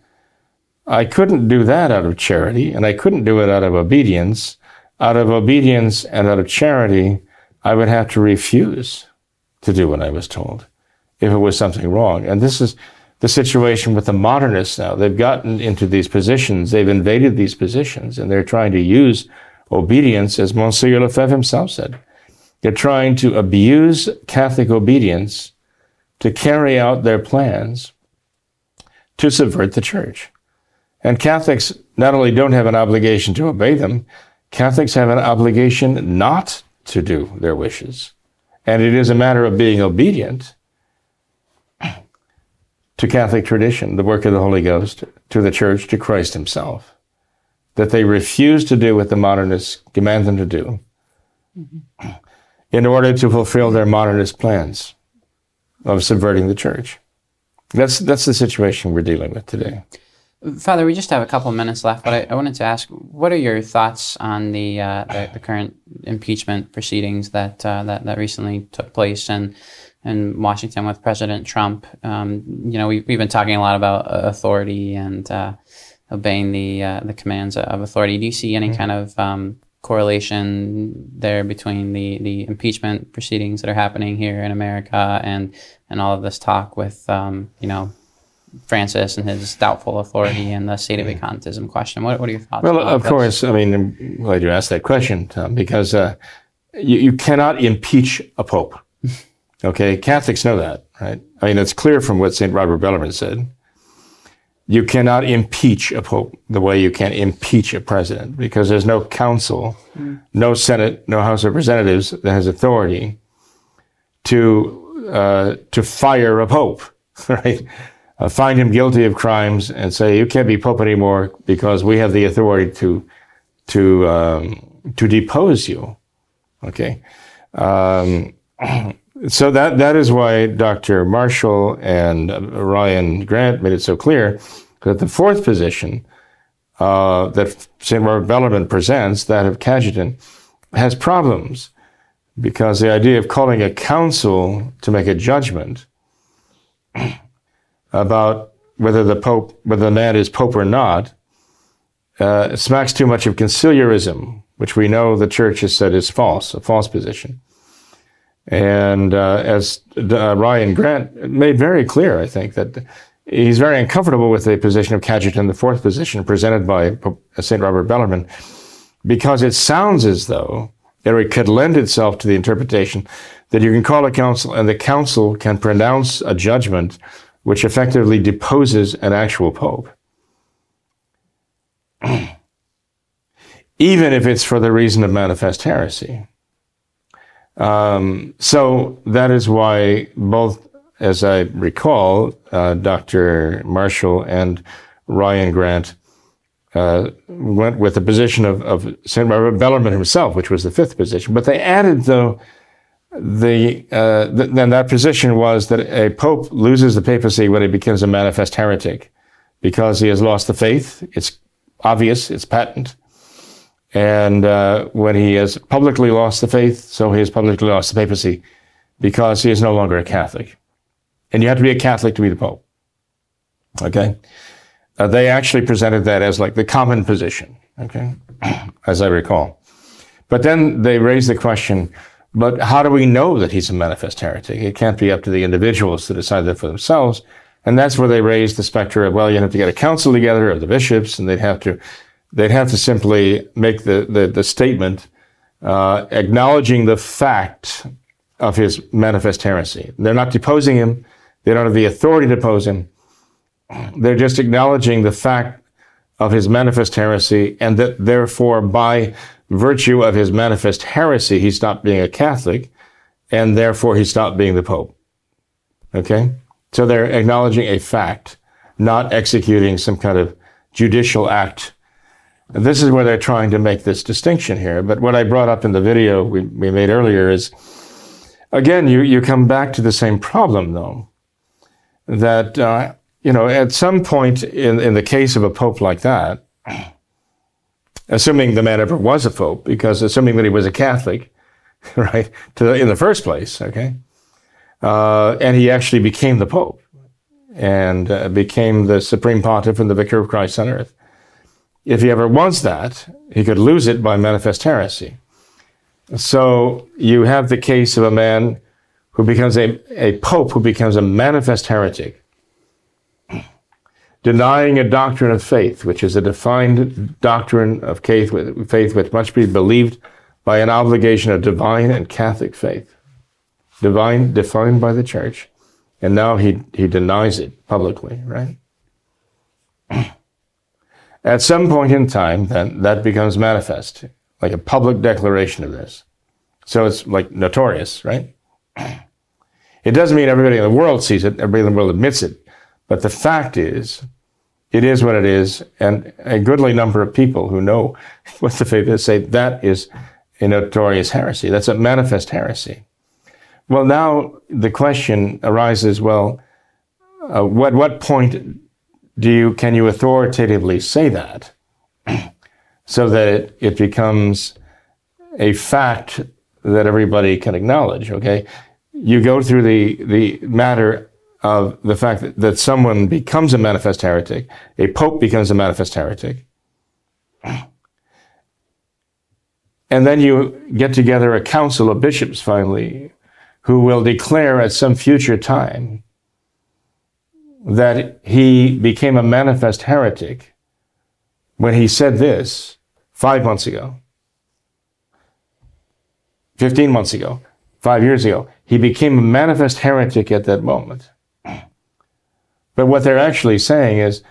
B: I couldn't do that out of charity, and I couldn't do it out of obedience. Out of obedience and out of charity, I would have to refuse to do what I was told if it was something wrong. And this is the situation with the modernists now. They've gotten into these positions, they've invaded these positions, and they're trying to use obedience, as Monsieur Lefebvre himself said. They're trying to abuse Catholic obedience to carry out their plans to subvert the church. And Catholics not only don't have an obligation to obey them, Catholics have an obligation not to do their wishes. And it is a matter of being obedient to Catholic tradition, the work of the Holy Ghost, to the church, to Christ Himself that they refuse to do what the modernists demand them to do in order to fulfill their modernist plans of subverting the church. That's, that's the situation we're dealing with today.
A: Father, we just have a couple of minutes left, but I, I, wanted to ask, what are your thoughts on the uh, the, the, current impeachment proceedings that, uh, that that recently took place in in Washington with President Trump? Um, you know, we, we've been talking a lot about authority and uh, obeying the uh, the commands of authority. Do you see any mm-hmm. kind of um, correlation there between the, the impeachment proceedings that are happening here in America and and all of this talk with um, you know Francis and his doubtful authority and the sedevacantism question. What, what are your thoughts?
B: Well, of
A: this?
B: course. I mean, I'm glad you asked that question, Tom, because uh, you, you cannot impeach a pope. Okay, Catholics know that, right? I mean, it's clear from what St. Robert Bellarmine said. You cannot impeach a pope the way you can impeach a president because there's no council, no Senate, no House of Representatives that has authority to uh, to fire a pope, right? Uh, find him guilty of crimes and say you can't be pope anymore because we have the authority to to um, to depose you. Okay, um, so that that is why Dr. Marshall and uh, Ryan Grant made it so clear that the fourth position uh, that St. Robert Bellarmine presents, that of Cajetan, has problems because the idea of calling a council to make a judgment about whether the pope, whether the man is pope or not, uh, smacks too much of conciliarism, which we know the church has said is false, a false position. And uh, as uh, Ryan Grant made very clear, I think that he's very uncomfortable with the position of Cajetan, the fourth position presented by St. Robert Bellarmine, because it sounds as though it could lend itself to the interpretation that you can call a council and the council can pronounce a judgment which effectively deposes an actual pope. Even if it's for the reason of manifest heresy. Um, so that is why both, as I recall, uh, Dr. Marshall and Ryan Grant uh, went with the position of, of St. Robert Bellarmine himself, which was the fifth position. But they added, though, the uh, th- then that position was that a pope loses the papacy when he becomes a manifest heretic because he has lost the faith. It's obvious, it's patent. And uh, when he has publicly lost the faith, so he has publicly lost the papacy because he is no longer a Catholic. And you have to be a Catholic to be the pope. Okay? Uh, they actually presented that as like the common position, okay, as I recall. But then they raised the question, but how do we know that he's a manifest heretic? It can't be up to the individuals to decide that for themselves. And that's where they raised the specter of, well, you have to get a council together of the bishops, and they'd have to, they'd have to simply make the, the, the statement uh, acknowledging the fact of his manifest heresy. They're not deposing him. They don't have the authority to depose him. They're just acknowledging the fact of his manifest heresy, and that therefore, by virtue of his manifest heresy, he stopped being a Catholic, and therefore he stopped being the Pope. Okay? So they're acknowledging a fact, not executing some kind of judicial act. This is where they're trying to make this distinction here. But what I brought up in the video we, we made earlier is, again, you, you come back to the same problem, though, that, uh, you know, at some point in, in the case of a pope like that, assuming the man ever was a pope, because assuming that he was a Catholic, right, to, in the first place, okay, uh, and he actually became the pope and uh, became the supreme pontiff and the vicar of Christ on earth. If he ever was that, he could lose it by manifest heresy. So you have the case of a man who becomes a, a pope who becomes a manifest heretic, denying a doctrine of faith, which is a defined doctrine of faith, faith which must be believed by an obligation of divine and Catholic faith, divine defined by the church, and now he he denies it publicly, right? At some point in time, then that becomes manifest, like a public declaration of this. So it's like notorious, right? It doesn't mean everybody in the world sees it, everybody in the world admits it, but the fact is, it is what it is, and a goodly number of people who know what the faith is say that is a notorious heresy. That's a manifest heresy. Well, now the question arises: Well, uh, what what point do you can you authoritatively say that, so that it, it becomes a fact that everybody can acknowledge? Okay, you go through the the matter of the fact that, that someone becomes a manifest heretic, a pope becomes a manifest heretic, and then you get together a council of bishops finally who will declare at some future time that he became a manifest heretic when he said this five months ago, 15 months ago, five years ago. He became a manifest heretic at that moment. But what they're actually saying is,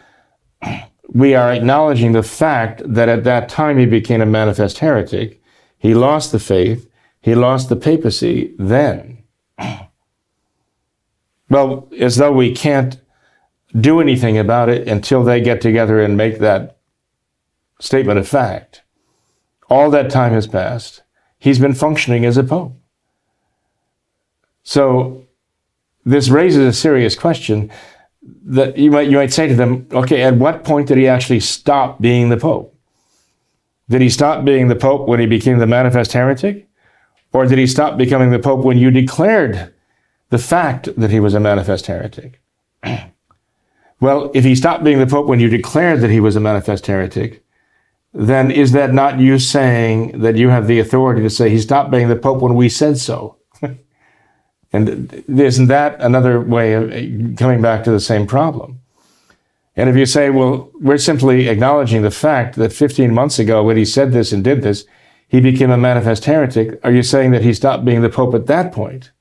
B: we are acknowledging the fact that at that time he became a manifest heretic. He lost the faith. He lost the papacy then. Well, as though we can't do anything about it until they get together and make that statement of fact. All that time has passed. He's been functioning as a pope. So this raises a serious question that you might you might say to them, okay, at what point did he actually stop being the pope? Did he stop being the pope when he became the manifest heretic? Or did he stop becoming the pope when you declared the fact that he was a manifest heretic? well, if he stopped being the pope when you declared that he was a manifest heretic, then is that not you saying that you have the authority to say he stopped being the pope when we said so? And isn't that another way of coming back to the same problem? And if you say, well, we're simply acknowledging the fact that 15 months ago, when he said this and did this, he became a manifest heretic, are you saying that he stopped being the Pope at that point?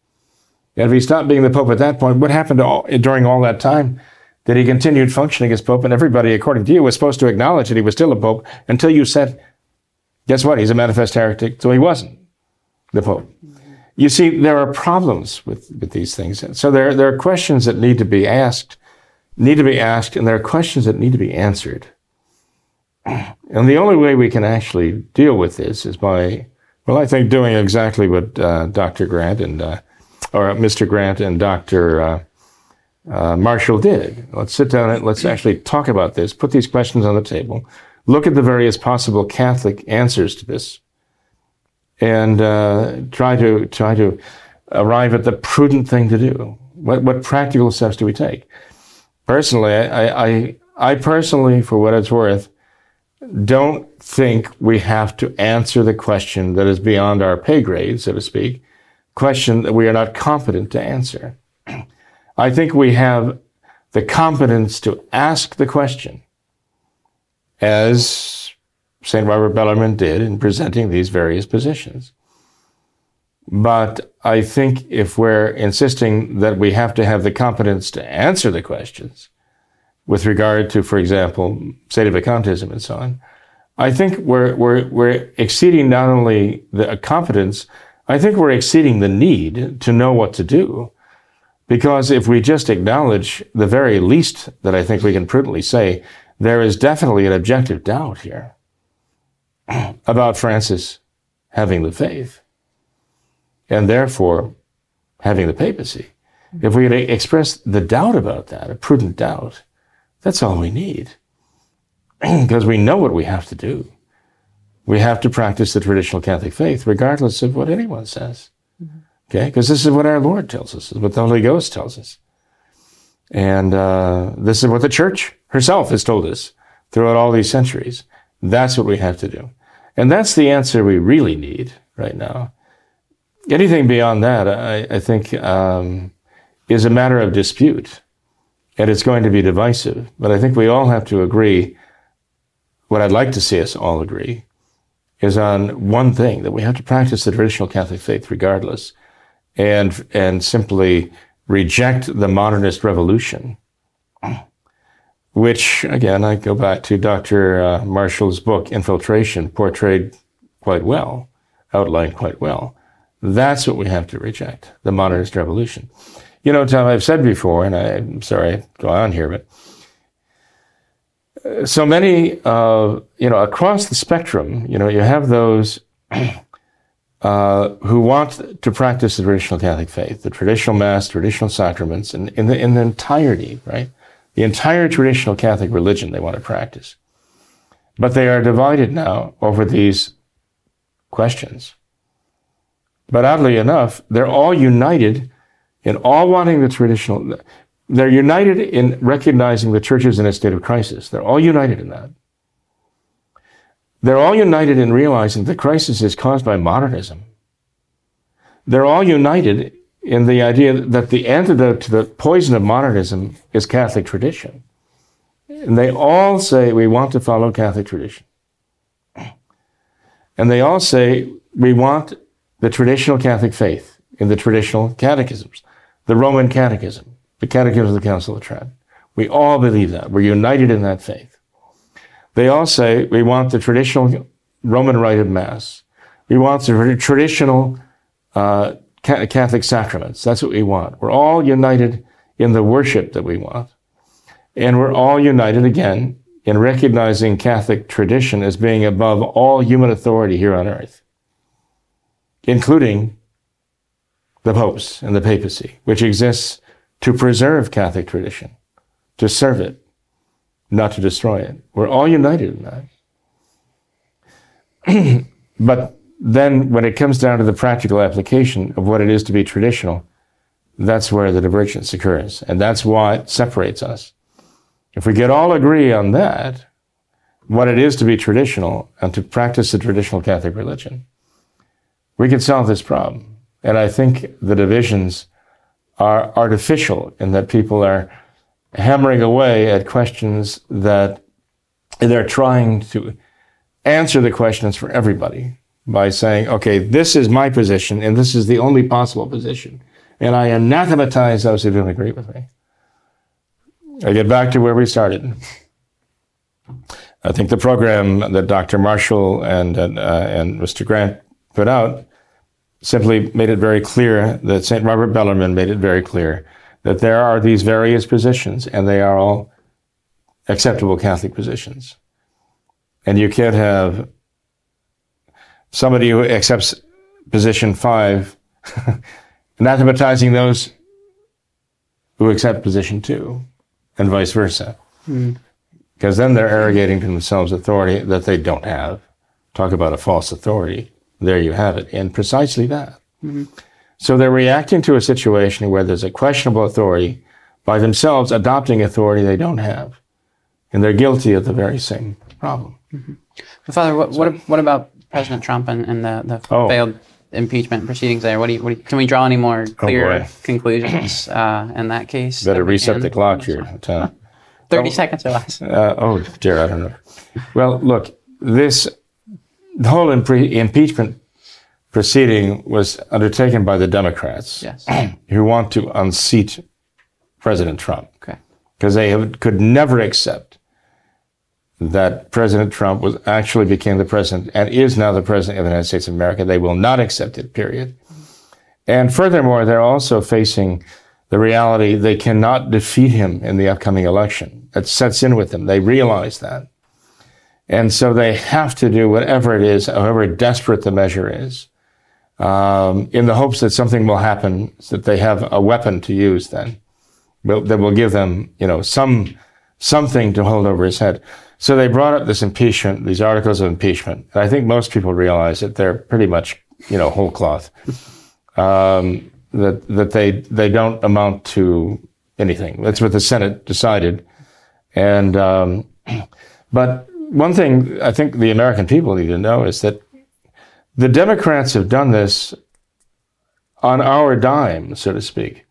B: And if he stopped being the Pope at that point, what happened all, during all that time? That he continued functioning as Pope, and everybody, according to you, was supposed to acknowledge that he was still a Pope until you said, guess what? He's a manifest heretic, so he wasn't the Pope. You see, there are problems with, with these things. So there, there are questions that need to be asked, need to be asked, and there are questions that need to be answered. And the only way we can actually deal with this is by, well, I think doing exactly what uh, Dr. Grant and, uh, or Mr. Grant and Dr. Uh, uh, Marshall did. Let's sit down and let's actually talk about this, put these questions on the table, look at the various possible Catholic answers to this and uh, try to try to arrive at the prudent thing to do. What what practical steps do we take? Personally, I I, I personally, for what it's worth, don't think we have to answer the question that is beyond our pay grade, so to speak, question that we are not competent to answer. I think we have the competence to ask the question as St. Robert Bellarmine did in presenting these various positions. But I think if we're insisting that we have to have the competence to answer the questions with regard to, for example, sedevacantism and so on, I think we're, we're, we're exceeding not only the competence, I think we're exceeding the need to know what to do. Because if we just acknowledge the very least that I think we can prudently say, there is definitely an objective doubt here about Francis having the faith and therefore having the papacy. If we express the doubt about that, a prudent doubt, that's all we need. because we know what we have to do. We have to practice the traditional Catholic faith, regardless of what anyone says. Mm-hmm. Okay? Because this is what our Lord tells us, is what the Holy Ghost tells us. And uh, this is what the church herself has told us throughout all these centuries. That's what we have to do. And that's the answer we really need right now. Anything beyond that, I, I think, um, is a matter of dispute. And it's going to be divisive. But I think we all have to agree. What I'd like to see us all agree is on one thing that we have to practice the traditional Catholic faith regardless and, and simply reject the modernist revolution which again, I go back to Dr. Uh, Marshall's book, Infiltration, portrayed quite well, outlined quite well. That's what we have to reject, the modernist revolution. You know, Tom, I've said before, and I'm sorry I go on here, but uh, so many, uh, you know, across the spectrum, you know, you have those uh, who want to practice the traditional Catholic faith, the traditional Mass, traditional sacraments, and in the, in the entirety, right? The entire traditional Catholic religion they want to practice. But they are divided now over these questions. But oddly enough, they're all united in all wanting the traditional, they're united in recognizing the church is in a state of crisis. They're all united in that. They're all united in realizing the crisis is caused by modernism. They're all united in the idea that the antidote to the poison of modernism is Catholic tradition. And they all say we want to follow Catholic tradition. And they all say we want the traditional Catholic faith in the traditional catechisms, the Roman Catechism, the Catechism of the Council of Trent. We all believe that. We're united in that faith. They all say we want the traditional Roman rite of Mass. We want the traditional uh, Catholic sacraments. That's what we want. We're all united in the worship that we want. And we're all united again in recognizing Catholic tradition as being above all human authority here on earth, including the popes and the papacy, which exists to preserve Catholic tradition, to serve it, not to destroy it. We're all united in that. but then when it comes down to the practical application of what it is to be traditional, that's where the divergence occurs. And that's what separates us. If we could all agree on that, what it is to be traditional and to practice the traditional Catholic religion, we could solve this problem. And I think the divisions are artificial in that people are hammering away at questions that they're trying to answer the questions for everybody by saying, okay, this is my position and this is the only possible position. And I anathematize those who don't agree with me. I get back to where we started. I think the program that Dr. Marshall and, uh, and Mr. Grant put out simply made it very clear that St. Robert Bellarmine made it very clear that there are these various positions and they are all acceptable Catholic positions. And you can't have somebody who accepts position five anathematizing those who accept position two, and vice versa. Mm. Because then they're arrogating to themselves authority that they don't have. Talk about a false authority. There you have it. And precisely that. Mm-hmm. So they're reacting to a situation where there's a questionable authority by themselves adopting authority they don't have. And they're guilty of the very same problem.
A: Mm-hmm. Father, what, so, what, what about President Trump and, and the, the oh. failed impeachment proceedings there. What do you, what do you, can we draw any more oh, clear oh conclusions uh, in that case?
B: Better reset can? the clock here.
A: 30 oh, seconds or less.
B: Uh, oh, dear, I don't know. Well, look, this, the whole impre- impeachment proceeding was undertaken by the Democrats
A: yes.
B: who want to unseat President Trump.
A: Okay.
B: Because they have, could never accept that President Trump was actually became the president and is now the president of the United States of America. They will not accept it, period. And furthermore, they're also facing the reality they cannot defeat him in the upcoming election. That sets in with them. They realize that. And so they have to do whatever it is, however desperate the measure is, um, in the hopes that something will happen, so that they have a weapon to use then, that will give them, you know, some, something to hold over his head. So they brought up this impeachment, these articles of impeachment. And I think most people realize that they're pretty much, you know, whole cloth. Um, that that they they don't amount to anything. That's what the Senate decided. And um, but one thing I think the American people need to know is that the Democrats have done this on our dime, so to speak.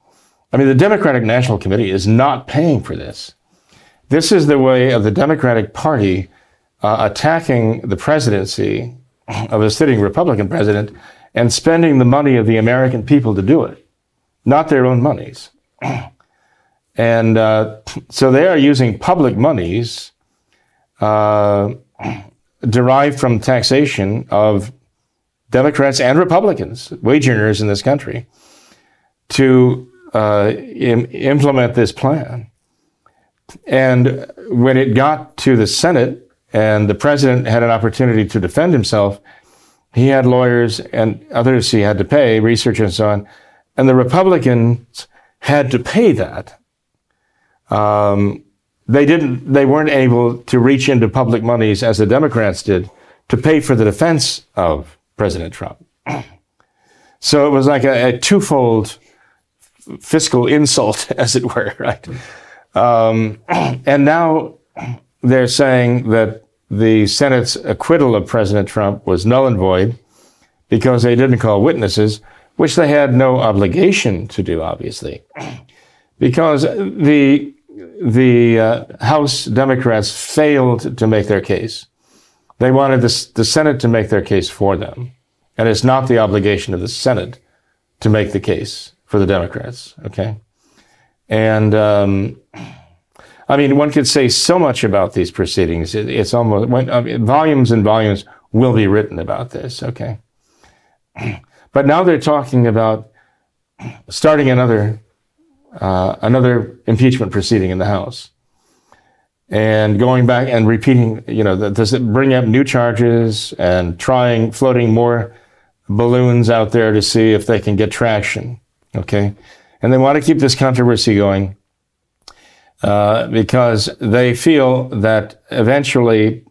B: I mean, the Democratic National Committee is not paying for this. This is the way of the Democratic Party uh, attacking the presidency of a sitting Republican president and spending the money of the American people to do it, not their own monies. and uh, so they are using public monies uh, derived from taxation of Democrats and Republicans, wage earners in this country, to uh, Im- implement this plan. And when it got to the Senate and the president had an opportunity to defend himself, he had lawyers and others he had to pay, research and so on. And the Republicans had to pay that. Um, they didn't, they weren't able to reach into public monies as the Democrats did to pay for the defense of President Trump. So it was like a, a twofold fiscal insult, as it were, right? Um, and now they're saying that the Senate's acquittal of President Trump was null and void because they didn't call witnesses, which they had no obligation to do, obviously, because the the uh, House Democrats failed to make their case. They wanted the, the Senate to make their case for them, and it's not the obligation of the Senate to make the case for the Democrats. Okay, and um, I mean, one could say so much about these proceedings. It, it's almost I mean, volumes and volumes will be written about this. Okay, but now they're talking about starting another uh, another impeachment proceeding in the House and going back and repeating. You know, does it bring up new charges and trying floating more balloons out there to see if they can get traction? Okay, and they want to keep this controversy going. Uh, because they feel that eventually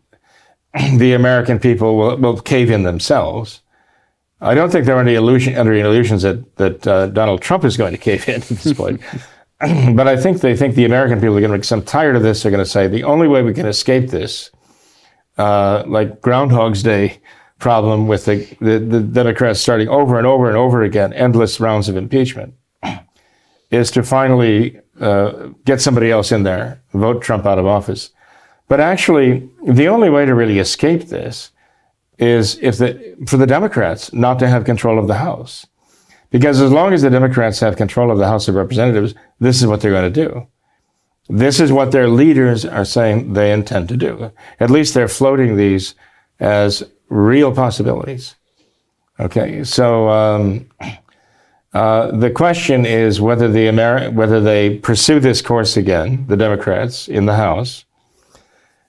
B: the American people will, will cave in themselves. I don't think they're under, illusion, under any illusions that, that uh, Donald Trump is going to cave in at this point. but I think they think the American people are going to become tired of this. They're going to say the only way we can escape this, uh, like Groundhog's Day problem with the, the, the Democrats starting over and over and over again, endless rounds of impeachment, is to finally uh, get somebody else in there, vote Trump out of office. But actually, the only way to really escape this is if the, for the Democrats not to have control of the House. Because as long as the Democrats have control of the House of Representatives, this is what they're going to do. This is what their leaders are saying they intend to do. At least they're floating these as real possibilities. Okay, so um, uh, the question is whether the Ameri- whether they pursue this course again, the Democrats in the House,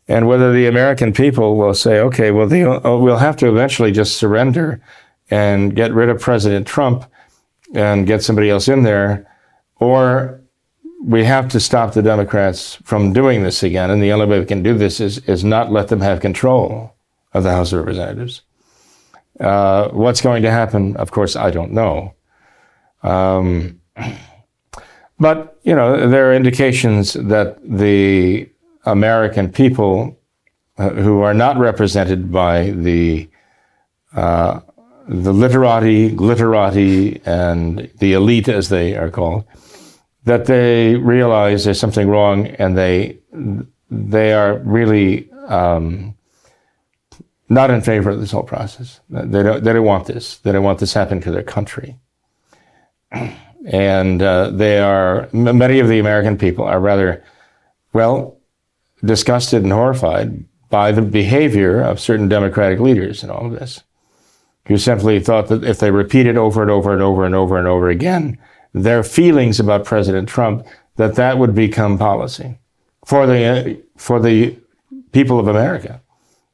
B: and whether the American people will say, okay, well, uh, we'll have to eventually just surrender and get rid of President Trump and get somebody else in there, or we have to stop the Democrats from doing this again. And the only way we can do this is, is not let them have control of the House of Representatives. Uh, what's going to happen, of course, I don't know. Um, but, you know, there are indications that the American people uh, who are not represented by the uh, the literati, glitterati, and the elite, as they are called, that they realize there's something wrong, and they they are really um, not in favor of this whole process. They don't they don't want this. They don't want this happening to their country, and uh, they are many of the American people are rather well disgusted and horrified by the behavior of certain Democratic leaders in all of this, who simply thought that if they repeated over and over and over and over and over again their feelings about President Trump, that that would become policy for the for the people of America.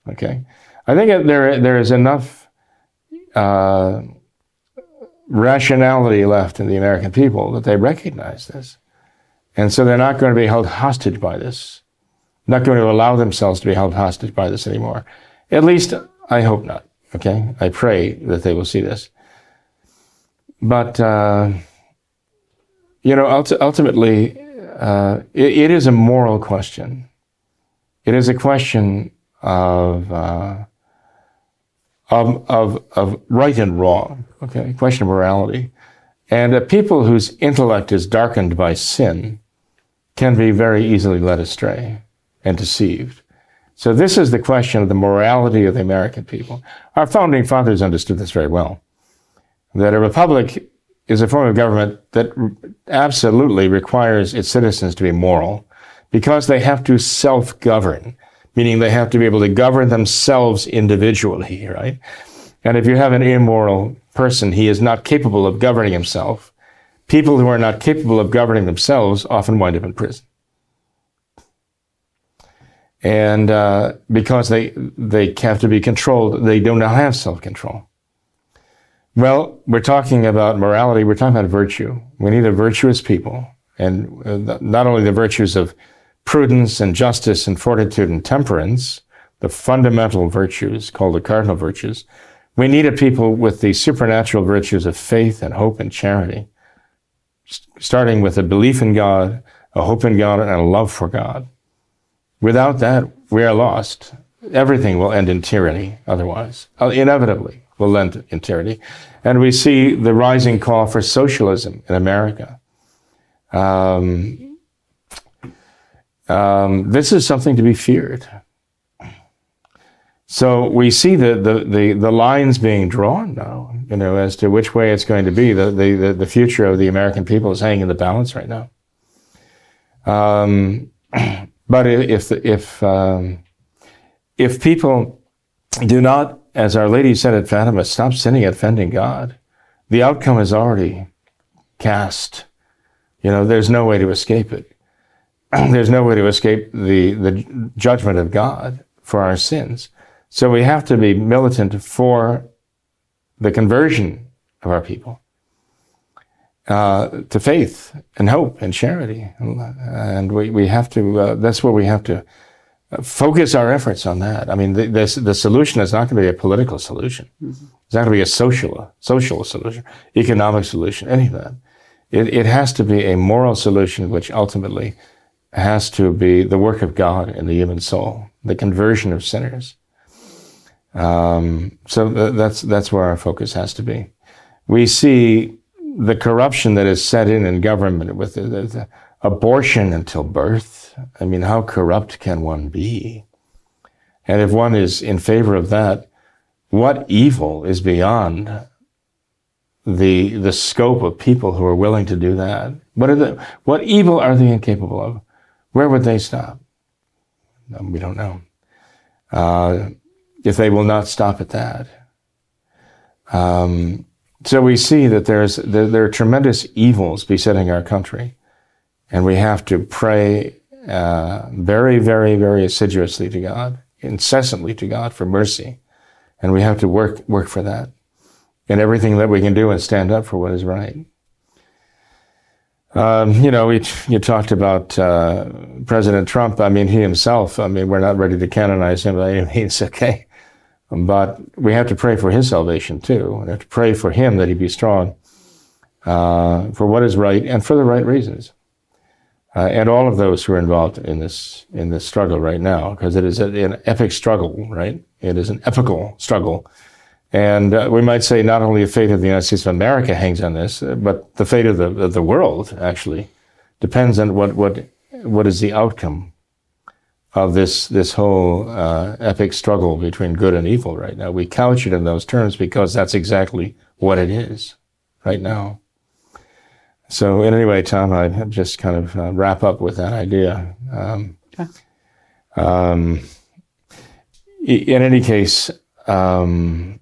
B: Okay, I think there there is enough uh, rationality left in the American people that they recognize this, and so they're not going to be held hostage by this not going to allow themselves to be held hostage by this anymore. At least I hope not. Okay, I pray that they will see this. But uh, you know, ulti- ultimately, uh, it, it is a moral question. It is a question of uh, of, of of right and wrong. Okay, question of morality, and uh, people whose intellect is darkened by sin can be very easily led astray and deceived. So this is the question of the morality of the American people. Our founding fathers understood this very well. That a republic is a form of government that absolutely requires its citizens to be moral because they have to self-govern, meaning they have to be able to govern themselves individually, right? And if you have an immoral person, he is not capable of governing himself. People who are not capable of governing themselves often wind up in prison and uh, because they they have to be controlled, they do not have self control. Well, we're talking about morality. We're talking about virtue. We need a virtuous people, and uh, not only the virtues of prudence and justice and fortitude and temperance, the fundamental virtues called the cardinal virtues. We need a people with the supernatural virtues of faith and hope and charity, starting with a belief in God, a hope in God, and a love for God. Without that, we are lost. Everything will end in tyranny otherwise, uh, inevitably. will end in tyranny. And we see the rising call for socialism in America. Um, um, this is something to be feared. So we see the, the, the, the, lines being drawn now, you know, as to which way it's going to be. The, the, the future of the American people is hanging in the balance right now. Um, but if, if, um, if people do not, as Our Lady said at Fatima, stop sinning offending God, the outcome is already cast. You know, there's no way to escape it. there's no way to escape the, the judgment of God for our sins. So we have to be militant for the conversion of our people uh, to faith and hope and charity. And we, we have to, uh, that's where we have to focus our efforts on that. I mean, the, the, the solution is not going to be a political solution. Mm-hmm. It's not going to be a social, social solution, economic solution, any of that. It, it has to be a moral solution, which ultimately has to be the work of God in the human soul, the conversion of sinners. Um, so th- that's that's where our focus has to be. We see the corruption that is set in in government with the, the, the abortion until birth. I mean, how corrupt can one be? And if one is in favor of that, what evil is beyond the the scope of people who are willing to do that? What are the what evil are they incapable of? Where would they stop? We don't know. Uh, if they will not stop at that. Um, so we see that there's there, there, are tremendous evils besetting our country, and we have to pray uh, very, very, very assiduously to God, incessantly to God for mercy, and we have to work work for that, and everything that we can do and stand up for what is right. Um, you know, we, you talked about uh, President Trump. I mean, he himself. I mean, we're not ready to canonize him by any means. Okay, but we have to pray for his salvation too. We have to pray for him that he be strong uh, for what is right and for the right reasons. Uh, and all of those who are involved in this in this struggle right now, because it is an epic struggle, right? It is an epical struggle, and uh, we might say not only the fate of the United States of America hangs on this, uh, but the fate of the of the world actually depends on what what what is the outcome of this this whole uh, epic struggle between good and evil right now. We couch it in those terms because that's exactly what it is right now. So, in any way, Tom, I just kind of uh, wrap up with that idea. Um, um, in any case, um,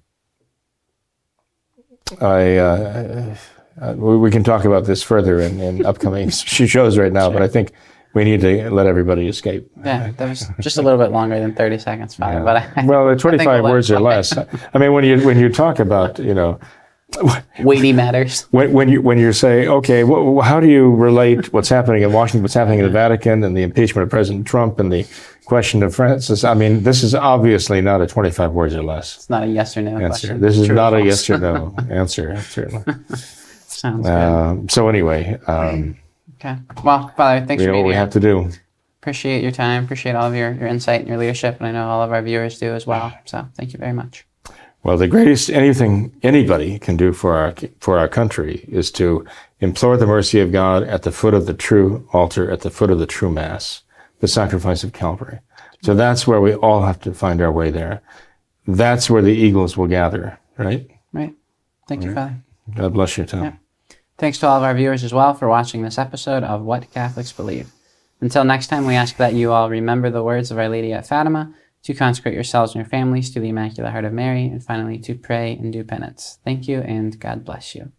B: I uh, uh we can talk about this further in, in upcoming shows right now, sure. but I think we need to let everybody escape.
A: Yeah, that was just a little bit longer than 30 seconds, Father. Yeah. But I,
B: well, the 25 words or less. I mean, when you when you talk about you know
A: weighty matters.
B: When, when you when you say, okay, wh- how do you relate what's happening in Washington, what's happening in the Vatican, and the impeachment of President Trump, and the question to Francis? I mean, this is obviously not a 25 words or less.
A: It's not a yes or no
B: answer.
A: question.
B: This is True not a yes or no answer. Certainly.
A: Sounds good. Um,
B: so anyway. Um,
A: Okay. Well, Father, thanks
B: we
A: for
B: being
A: what
B: we have to do.
A: Appreciate your time. Appreciate all of your, your insight and your leadership, and I know all of our viewers do as well. So thank you very much.
B: Well, the greatest anything anybody can do for our for our country is to implore the mercy of God at the foot of the true altar, at the foot of the true Mass, the sacrifice of Calvary. So that's where we all have to find our way there. That's where the eagles will gather, right?
A: Right. Thank you, Father.
B: God bless you, Tom. Yeah.
A: Thanks to all of our viewers as well for watching this episode of What Catholics Believe. Until next time, we ask that you all remember the words of Our Lady at Fatima, to consecrate yourselves and your families to the Immaculate Heart of Mary, and finally to pray and do penance. Thank you, and God bless you.